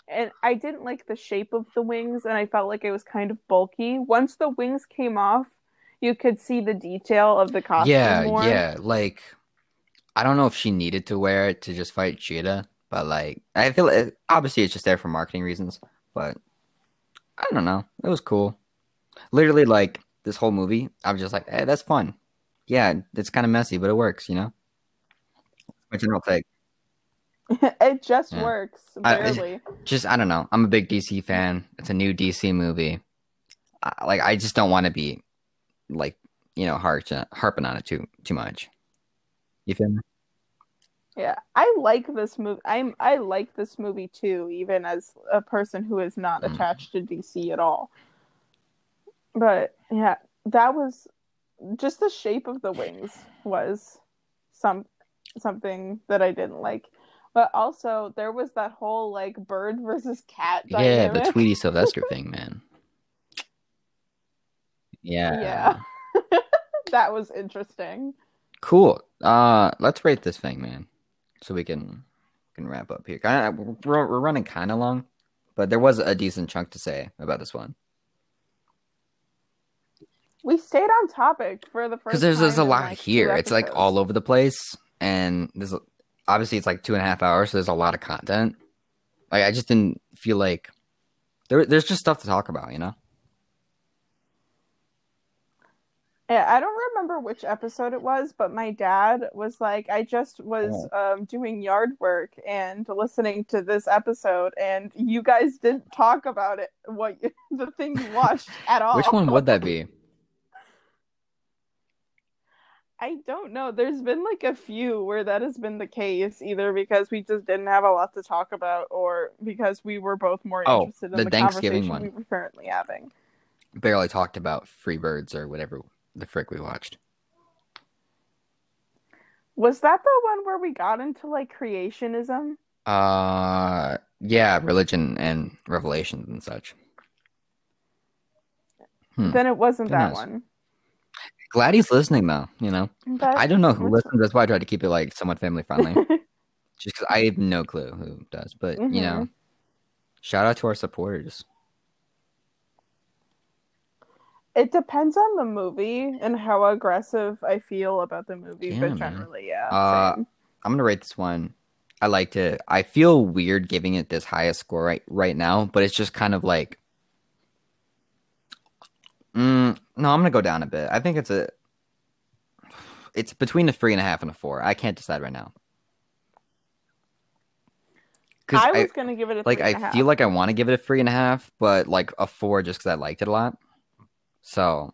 [SPEAKER 2] And I didn't like the shape of the wings, and I felt like it was kind of bulky. Once the wings came off, you could see the detail of the costume
[SPEAKER 1] Yeah,
[SPEAKER 2] more.
[SPEAKER 1] yeah. Like, I don't know if she needed to wear it to just fight Cheetah, but like, I feel it, obviously it's just there for marketing reasons. But I don't know. It was cool. Literally, like this whole movie, I was just like, "Hey, that's fun." Yeah, it's kind of messy, but it works. You know. My general take.
[SPEAKER 2] it just
[SPEAKER 1] Yeah.
[SPEAKER 2] works
[SPEAKER 1] I-
[SPEAKER 2] barely.
[SPEAKER 1] Just I don't know. I'm a big DC fan. It's a new DC movie. I, like I just don't want to be like you know harp, harping on it too too much. You feel me?
[SPEAKER 2] yeah, I like this movie. I'm I like this movie too, even as a person who is not
[SPEAKER 1] Mm.
[SPEAKER 2] attached to DC at all. But yeah, that was just the shape of the wings was some something that I didn't like. But also there was that whole like bird versus cat
[SPEAKER 1] Yeah,
[SPEAKER 2] dynamic.
[SPEAKER 1] the Tweety Sylvester thing, man. Yeah.
[SPEAKER 2] Yeah. that was interesting.
[SPEAKER 1] Cool. Uh, let's rate this thing, man, so we can can wrap up here. Kinda, we're, we're running kind of long, but there was a decent chunk to say about this one
[SPEAKER 2] We stayed on topic for the first
[SPEAKER 1] because there's there's a lot
[SPEAKER 2] like,
[SPEAKER 1] here. It's like all over the place, and there's obviously it's like two and a half hours, so there's a lot of content. Like I just didn't feel like there. There's just stuff to talk about, you know.
[SPEAKER 2] Yeah, I don't remember which episode it was, but my dad was like, I just was
[SPEAKER 1] Oh.
[SPEAKER 2] um, doing yard work and listening to this episode, and you guys didn't talk about it, what the thing you watched at all.
[SPEAKER 1] Which one would that be?
[SPEAKER 2] I don't know. There's been like a few where that has been the case, either because we just didn't have a lot to talk about, or because we were both more
[SPEAKER 1] Oh,
[SPEAKER 2] interested in
[SPEAKER 1] the
[SPEAKER 2] the,
[SPEAKER 1] Thanksgiving
[SPEAKER 2] conversation
[SPEAKER 1] one.
[SPEAKER 2] we were currently having.
[SPEAKER 1] Barely talked about Free Birds or whatever the frick we watched.
[SPEAKER 2] Was that the one where we got into like creationism?
[SPEAKER 1] Uh, yeah, religion and revelations and such. Hmm.
[SPEAKER 2] Then it wasn't
[SPEAKER 1] Who
[SPEAKER 2] that
[SPEAKER 1] knows?
[SPEAKER 2] one.
[SPEAKER 1] Glad he's listening though. You know,
[SPEAKER 2] But
[SPEAKER 1] I don't know who listens. That's why I try to keep it like somewhat family friendly. just because I have no clue who does. But you know, shout out to our supporters.
[SPEAKER 2] It depends on the movie and how aggressive I feel about the movie, but
[SPEAKER 1] man.
[SPEAKER 2] generally, yeah.
[SPEAKER 1] Uh. I'm gonna rate this one. I liked it. I feel weird giving it this highest score right right now, but it's just kind of like. Mm, no, I'm gonna go down a bit. I think it's a. It's between a three and a half and a four. I can't decide right now.
[SPEAKER 2] I
[SPEAKER 1] I,
[SPEAKER 2] was gonna give it a
[SPEAKER 1] like
[SPEAKER 2] three and a
[SPEAKER 1] I feel like I want to give it a three and a half, but like a four just because I liked it a lot. So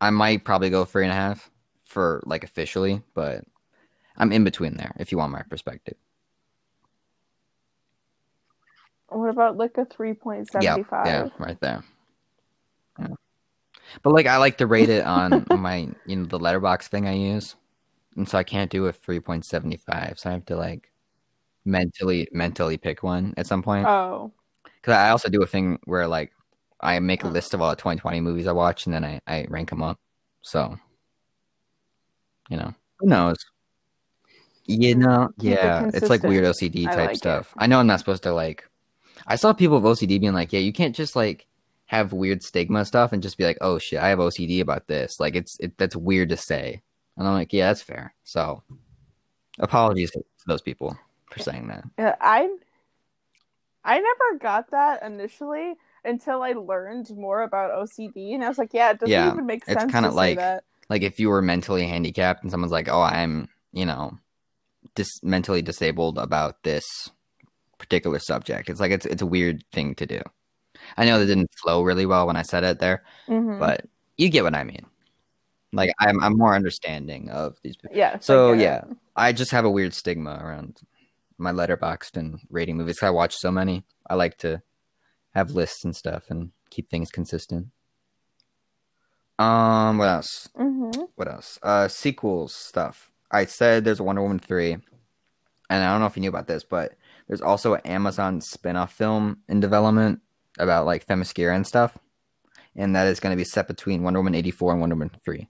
[SPEAKER 1] I might probably go three and a half for like officially, but I'm in between there if you want my perspective.
[SPEAKER 2] What about like a three point seventy five?
[SPEAKER 1] Yeah, yeah, right there. Yeah. But like I like to rate it on my you know the Letterboxd thing I use, and so I can't do a three point seventy five. So I have to like mentally mentally pick one at some point.
[SPEAKER 2] Oh,
[SPEAKER 1] Because I also do a thing where like I make a oh. list of all the 2020 movies I watch and then I, I rank them up. So, you know, who knows? You know, yeah, it's like weird. OCD
[SPEAKER 2] I
[SPEAKER 1] type
[SPEAKER 2] like it.
[SPEAKER 1] stuff. I know I'm not supposed to like. I saw people with OCD being like, "Yeah, you can't just like have weird stigma stuff and just be like, oh shit, I have OCD about this." Like it's it, that's weird to say, and I'm like, yeah, that's fair. So, apologies to those people for saying that.
[SPEAKER 2] yeah, I I never got that initially until I learned more about OCD, and I was like, yeah, it doesn't
[SPEAKER 1] Yeah,
[SPEAKER 2] even make sense.
[SPEAKER 1] it's
[SPEAKER 2] sense
[SPEAKER 1] kinda like- like if you were mentally handicapped and someone's like, "Oh, I'm, you know, dis- mentally disabled about this particular subject." It's like it's it's a weird thing to do. I know that didn't flow really well when I said it there,
[SPEAKER 2] Mhm.
[SPEAKER 1] but you get what I mean. Like I'm I'm more understanding of these people.
[SPEAKER 2] yes, I
[SPEAKER 1] So yeah, I just have a weird stigma around my Letterboxd and rating movies. I watch so many. I like to have lists and stuff and keep things consistent. Um, what else?
[SPEAKER 2] Mhm.
[SPEAKER 1] what else? Uh, sequels stuff. I said there's a Wonder Woman 3, and I don't know if you knew about this, but there's also an Amazon spin-off film in development about like Themyscira and stuff, and that is going to be set between Wonder Woman 84 and Wonder Woman 3.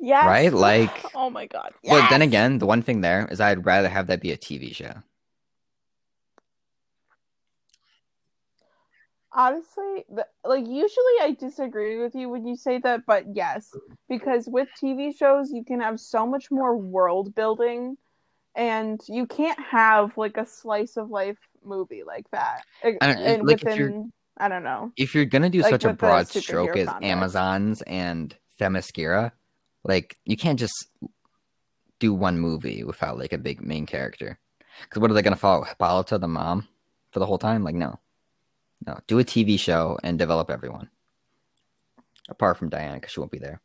[SPEAKER 2] Yeah.
[SPEAKER 1] Right? Like-
[SPEAKER 2] oh my god.
[SPEAKER 1] But then again, the one thing there is I'd rather have that be a TV show.
[SPEAKER 2] Honestly, the, like usually I disagree with you when you say that, but yes, because with TV shows you can have so much more world building, and you can't have like a slice of life movie like that. And,
[SPEAKER 1] I don't-
[SPEAKER 2] and
[SPEAKER 1] like, if
[SPEAKER 2] within,
[SPEAKER 1] you're-
[SPEAKER 2] I don't know.
[SPEAKER 1] If you're gonna do
[SPEAKER 2] Like
[SPEAKER 1] such a broad stroke as
[SPEAKER 2] context.
[SPEAKER 1] Amazons and Themyscira, like you can't just do one movie without like a big main character. Because what are they gonna follow Hippolyta the mom for the whole time? Like no, no. Do a TV show and develop everyone. Apart from Diana, because she won't be there.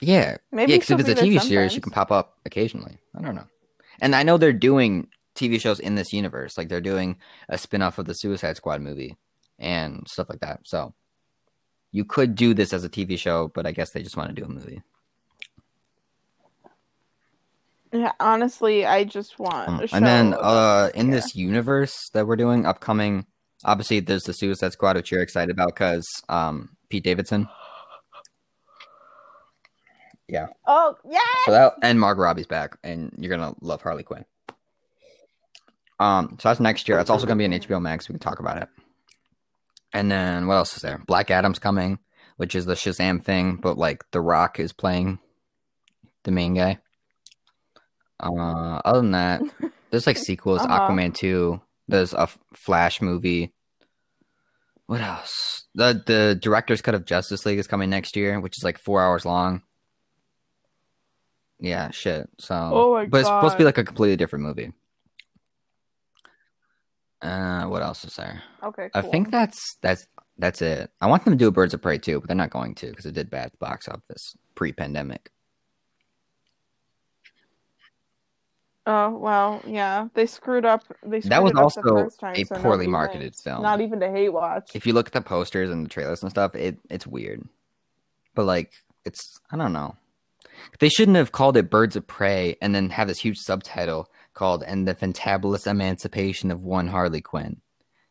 [SPEAKER 1] Yeah, yeah,
[SPEAKER 2] Maybe
[SPEAKER 1] yeah. Because if it's a TV series,
[SPEAKER 2] sometimes.
[SPEAKER 1] can pop up occasionally. I don't know. And I know they're doing TV shows in this universe. Like they're doing a spin-off of the Suicide Squad movie and stuff like that. So you could do this as a TV show, but I guess they just want to do a movie.
[SPEAKER 2] Yeah, honestly, I just want.
[SPEAKER 1] Um,
[SPEAKER 2] a show
[SPEAKER 1] and then uh in
[SPEAKER 2] Themyscira.
[SPEAKER 1] this universe that we're doing upcoming obviously there's the Suicide Squad which you're excited about cuz um Pete Davidson.
[SPEAKER 2] Oh yeah.
[SPEAKER 1] So that and Margot Robbie's back and you're to love Harley Quinn. Um so that's next year. That's also to be an HBO Max. We can talk about it. And then what else is there? Black Adam's coming, which is the Shazam thing, but like The Rock is playing the main guy. Uh, other than that, there's like sequels.
[SPEAKER 2] Uh-huh.
[SPEAKER 1] Aquaman two. There's a Flash movie. What else? The the director's cut of Justice League is coming next year, which is like four hours long. Yeah, shit. So,
[SPEAKER 2] Oh my
[SPEAKER 1] but it's supposed to be like a completely different movie. Uh, what else is there?
[SPEAKER 2] Okay,
[SPEAKER 1] I think that's that's that's it. I want them to do a Birds of Prey too, but they're not going to because it did bad at the box office pre-pandemic.
[SPEAKER 2] Oh well, yeah, they screwed up. They screwed
[SPEAKER 1] That was
[SPEAKER 2] it up the
[SPEAKER 1] also
[SPEAKER 2] time,
[SPEAKER 1] a
[SPEAKER 2] so
[SPEAKER 1] poorly marketed film.
[SPEAKER 2] Not even to hate watch.
[SPEAKER 1] If you look at the posters and the trailers and stuff, it it's weird. But like, it's I don't know. They shouldn't have called it Birds of Prey and then have this huge subtitle called "And the Fantabulous Emancipation of One Harley Quinn."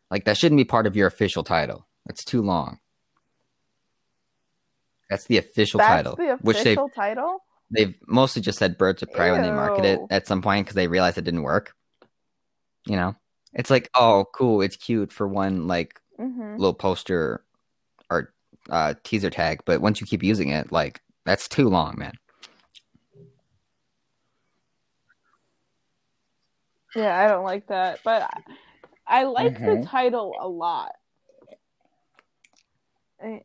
[SPEAKER 1] Like that shouldn't be part of your official title. That's too long. That's the official
[SPEAKER 2] That's
[SPEAKER 1] title,
[SPEAKER 2] the
[SPEAKER 1] which they
[SPEAKER 2] official title.
[SPEAKER 1] they've mostly just said birds of prey when they market it at some point because they realized it didn't work. You know, it's like, oh, cool, it's cute for one like
[SPEAKER 2] hmm
[SPEAKER 1] little poster or uh, teaser tag, but once you keep using it, like that's too long, man.
[SPEAKER 2] Yeah, I don't like that, but I, I like the
[SPEAKER 1] Mhm.
[SPEAKER 2] title a lot. I,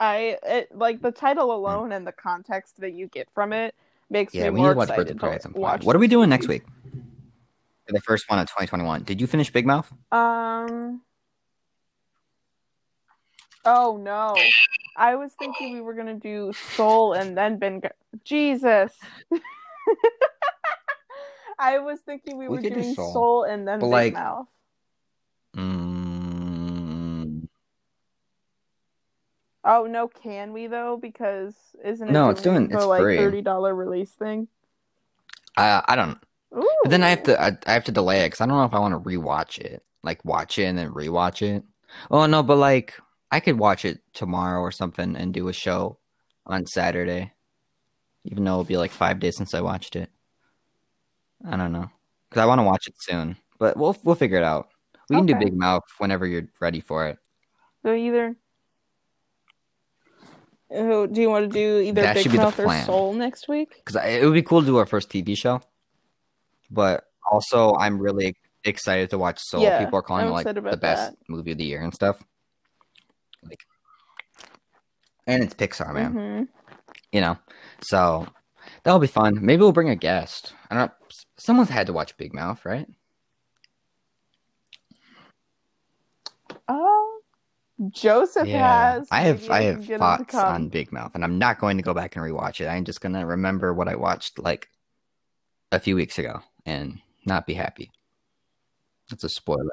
[SPEAKER 2] I it, like the title alone and the context that you get from it makes
[SPEAKER 1] Hmm. Yeah,
[SPEAKER 2] me
[SPEAKER 1] we
[SPEAKER 2] more
[SPEAKER 1] need to watch Birds
[SPEAKER 2] excited
[SPEAKER 1] Prey
[SPEAKER 2] to watch.
[SPEAKER 1] What are we doing next week? The first one of 2021. Did you finish Big Mouth?
[SPEAKER 2] Um. Oh no, I was thinking we were gonna do Soul and then Ben. Jesus. I was thinking we,
[SPEAKER 1] We
[SPEAKER 2] were
[SPEAKER 1] could do
[SPEAKER 2] doing
[SPEAKER 1] Soul.
[SPEAKER 2] Soul. and then
[SPEAKER 1] But,
[SPEAKER 2] Big
[SPEAKER 1] like,
[SPEAKER 2] Mouth.
[SPEAKER 1] Mm,
[SPEAKER 2] Oh no, can we though? Because isn't it
[SPEAKER 1] No, it's doing- it's
[SPEAKER 2] like
[SPEAKER 1] free.
[SPEAKER 2] thirty dollar release thing?
[SPEAKER 1] I I don't.
[SPEAKER 2] Ooh.
[SPEAKER 1] But then I have to I, I have to delay it because I don't know if I want to rewatch it, like watch it and then rewatch it. Oh no, but like I could watch it tomorrow or something and do a show on Saturday, even though it'll be like five days since I watched it. I don't know because I want to watch it soon, but we'll we'll figure it out. We can do Big Mouth whenever you're ready for it.
[SPEAKER 2] So either. Oh, do you want to do either
[SPEAKER 1] That
[SPEAKER 2] Big
[SPEAKER 1] should be the
[SPEAKER 2] Mouth or. Soul next week?
[SPEAKER 1] Because it would be cool to do our first TV show, but also I'm really excited to watch Soul.
[SPEAKER 2] Yeah,
[SPEAKER 1] People are calling
[SPEAKER 2] I'm
[SPEAKER 1] it like the
[SPEAKER 2] about
[SPEAKER 1] best
[SPEAKER 2] that.
[SPEAKER 1] movie of the year and stuff. Like, and it's Pixar, man.
[SPEAKER 2] Mhm.
[SPEAKER 1] You know, so that'll be fun. Maybe we'll bring a guest. I don't. Someone's had to watch Big Mouth, right?
[SPEAKER 2] Oh, Joseph has.
[SPEAKER 1] I have. I have
[SPEAKER 2] get him to
[SPEAKER 1] thoughts on Big Mouth, and I'm not going to go back and rewatch it. I'm just gonna remember what I watched like a few weeks ago and not be happy. That's a spoiler.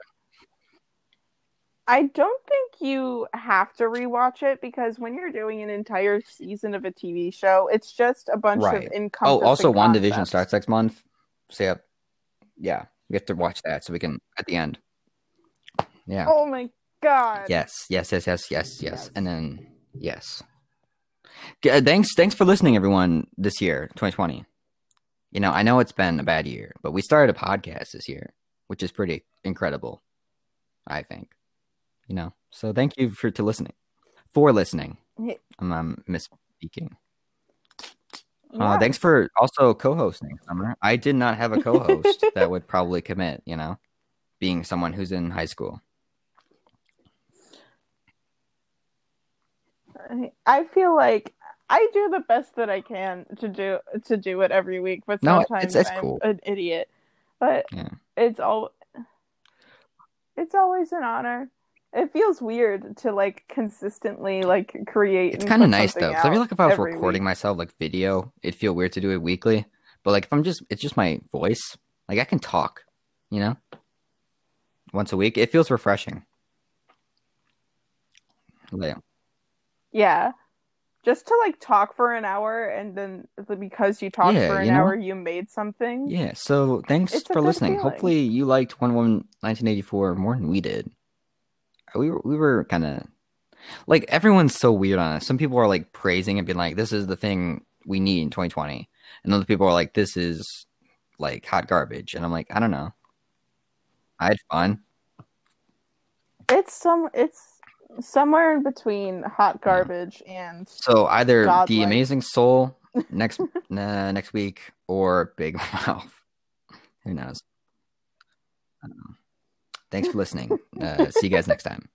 [SPEAKER 2] I don't think you have to rewatch it because when you're doing an entire season of a TV show, it's just a bunch
[SPEAKER 1] Right.
[SPEAKER 2] of
[SPEAKER 1] Oh,
[SPEAKER 2] encompassing
[SPEAKER 1] also,
[SPEAKER 2] WandaVision
[SPEAKER 1] starts next month. So yeah, yeah, we have to watch that so we can at the end. Yeah.
[SPEAKER 2] Oh my god!
[SPEAKER 1] Yes. Yes. Yes. Yes. Yes. Yes. And then yes. Uh, Thanks. Thanks for listening, everyone. This year, 2020. You know, I know it's been a bad year, but we started a podcast this year, which is pretty incredible. I think. You know, so thank you for to listening, for listening. I'm, I'm misspeaking. Uh, thanks for also co-hosting, Summer. I did not have a co-host that would probably commit. You know, being someone who's in high school.
[SPEAKER 2] I feel like I do the best that I can to do to do it every week, but
[SPEAKER 1] No,
[SPEAKER 2] sometimes
[SPEAKER 1] it's- it's
[SPEAKER 2] I'm
[SPEAKER 1] cool.
[SPEAKER 2] an idiot. But
[SPEAKER 1] Yeah.
[SPEAKER 2] it's all it's always an honor. It feels weird to like consistently like create.
[SPEAKER 1] It's kind of nice though, because I feel like if I was recording
[SPEAKER 2] week.
[SPEAKER 1] myself like video, it'd feel weird to do it weekly. But like if I'm just, it's just my voice. Like I can talk, you know, once a week. It feels refreshing. Like,
[SPEAKER 2] Yeah. Just to like talk for an hour and then because you talked
[SPEAKER 1] Yeah,
[SPEAKER 2] for an
[SPEAKER 1] you know?
[SPEAKER 2] hour you made something.
[SPEAKER 1] yeah. So thanks
[SPEAKER 2] It's
[SPEAKER 1] for listening.
[SPEAKER 2] feeling.
[SPEAKER 1] Hopefully you liked Wonder Woman 1984 more than we did. We were, we were kind of like everyone's so weird on us. Some people are like praising and being like, "This is the thing we need in 2020," and other people are like, "This is like hot garbage." And I'm like, I don't know. I had fun.
[SPEAKER 2] It's some it's somewhere in between hot garbage and
[SPEAKER 1] So either The
[SPEAKER 2] Godlike.
[SPEAKER 1] Amazing Soul next uh, next week or Big Mouth. Who knows? Um, Thanks for listening. Uh, see you guys next time.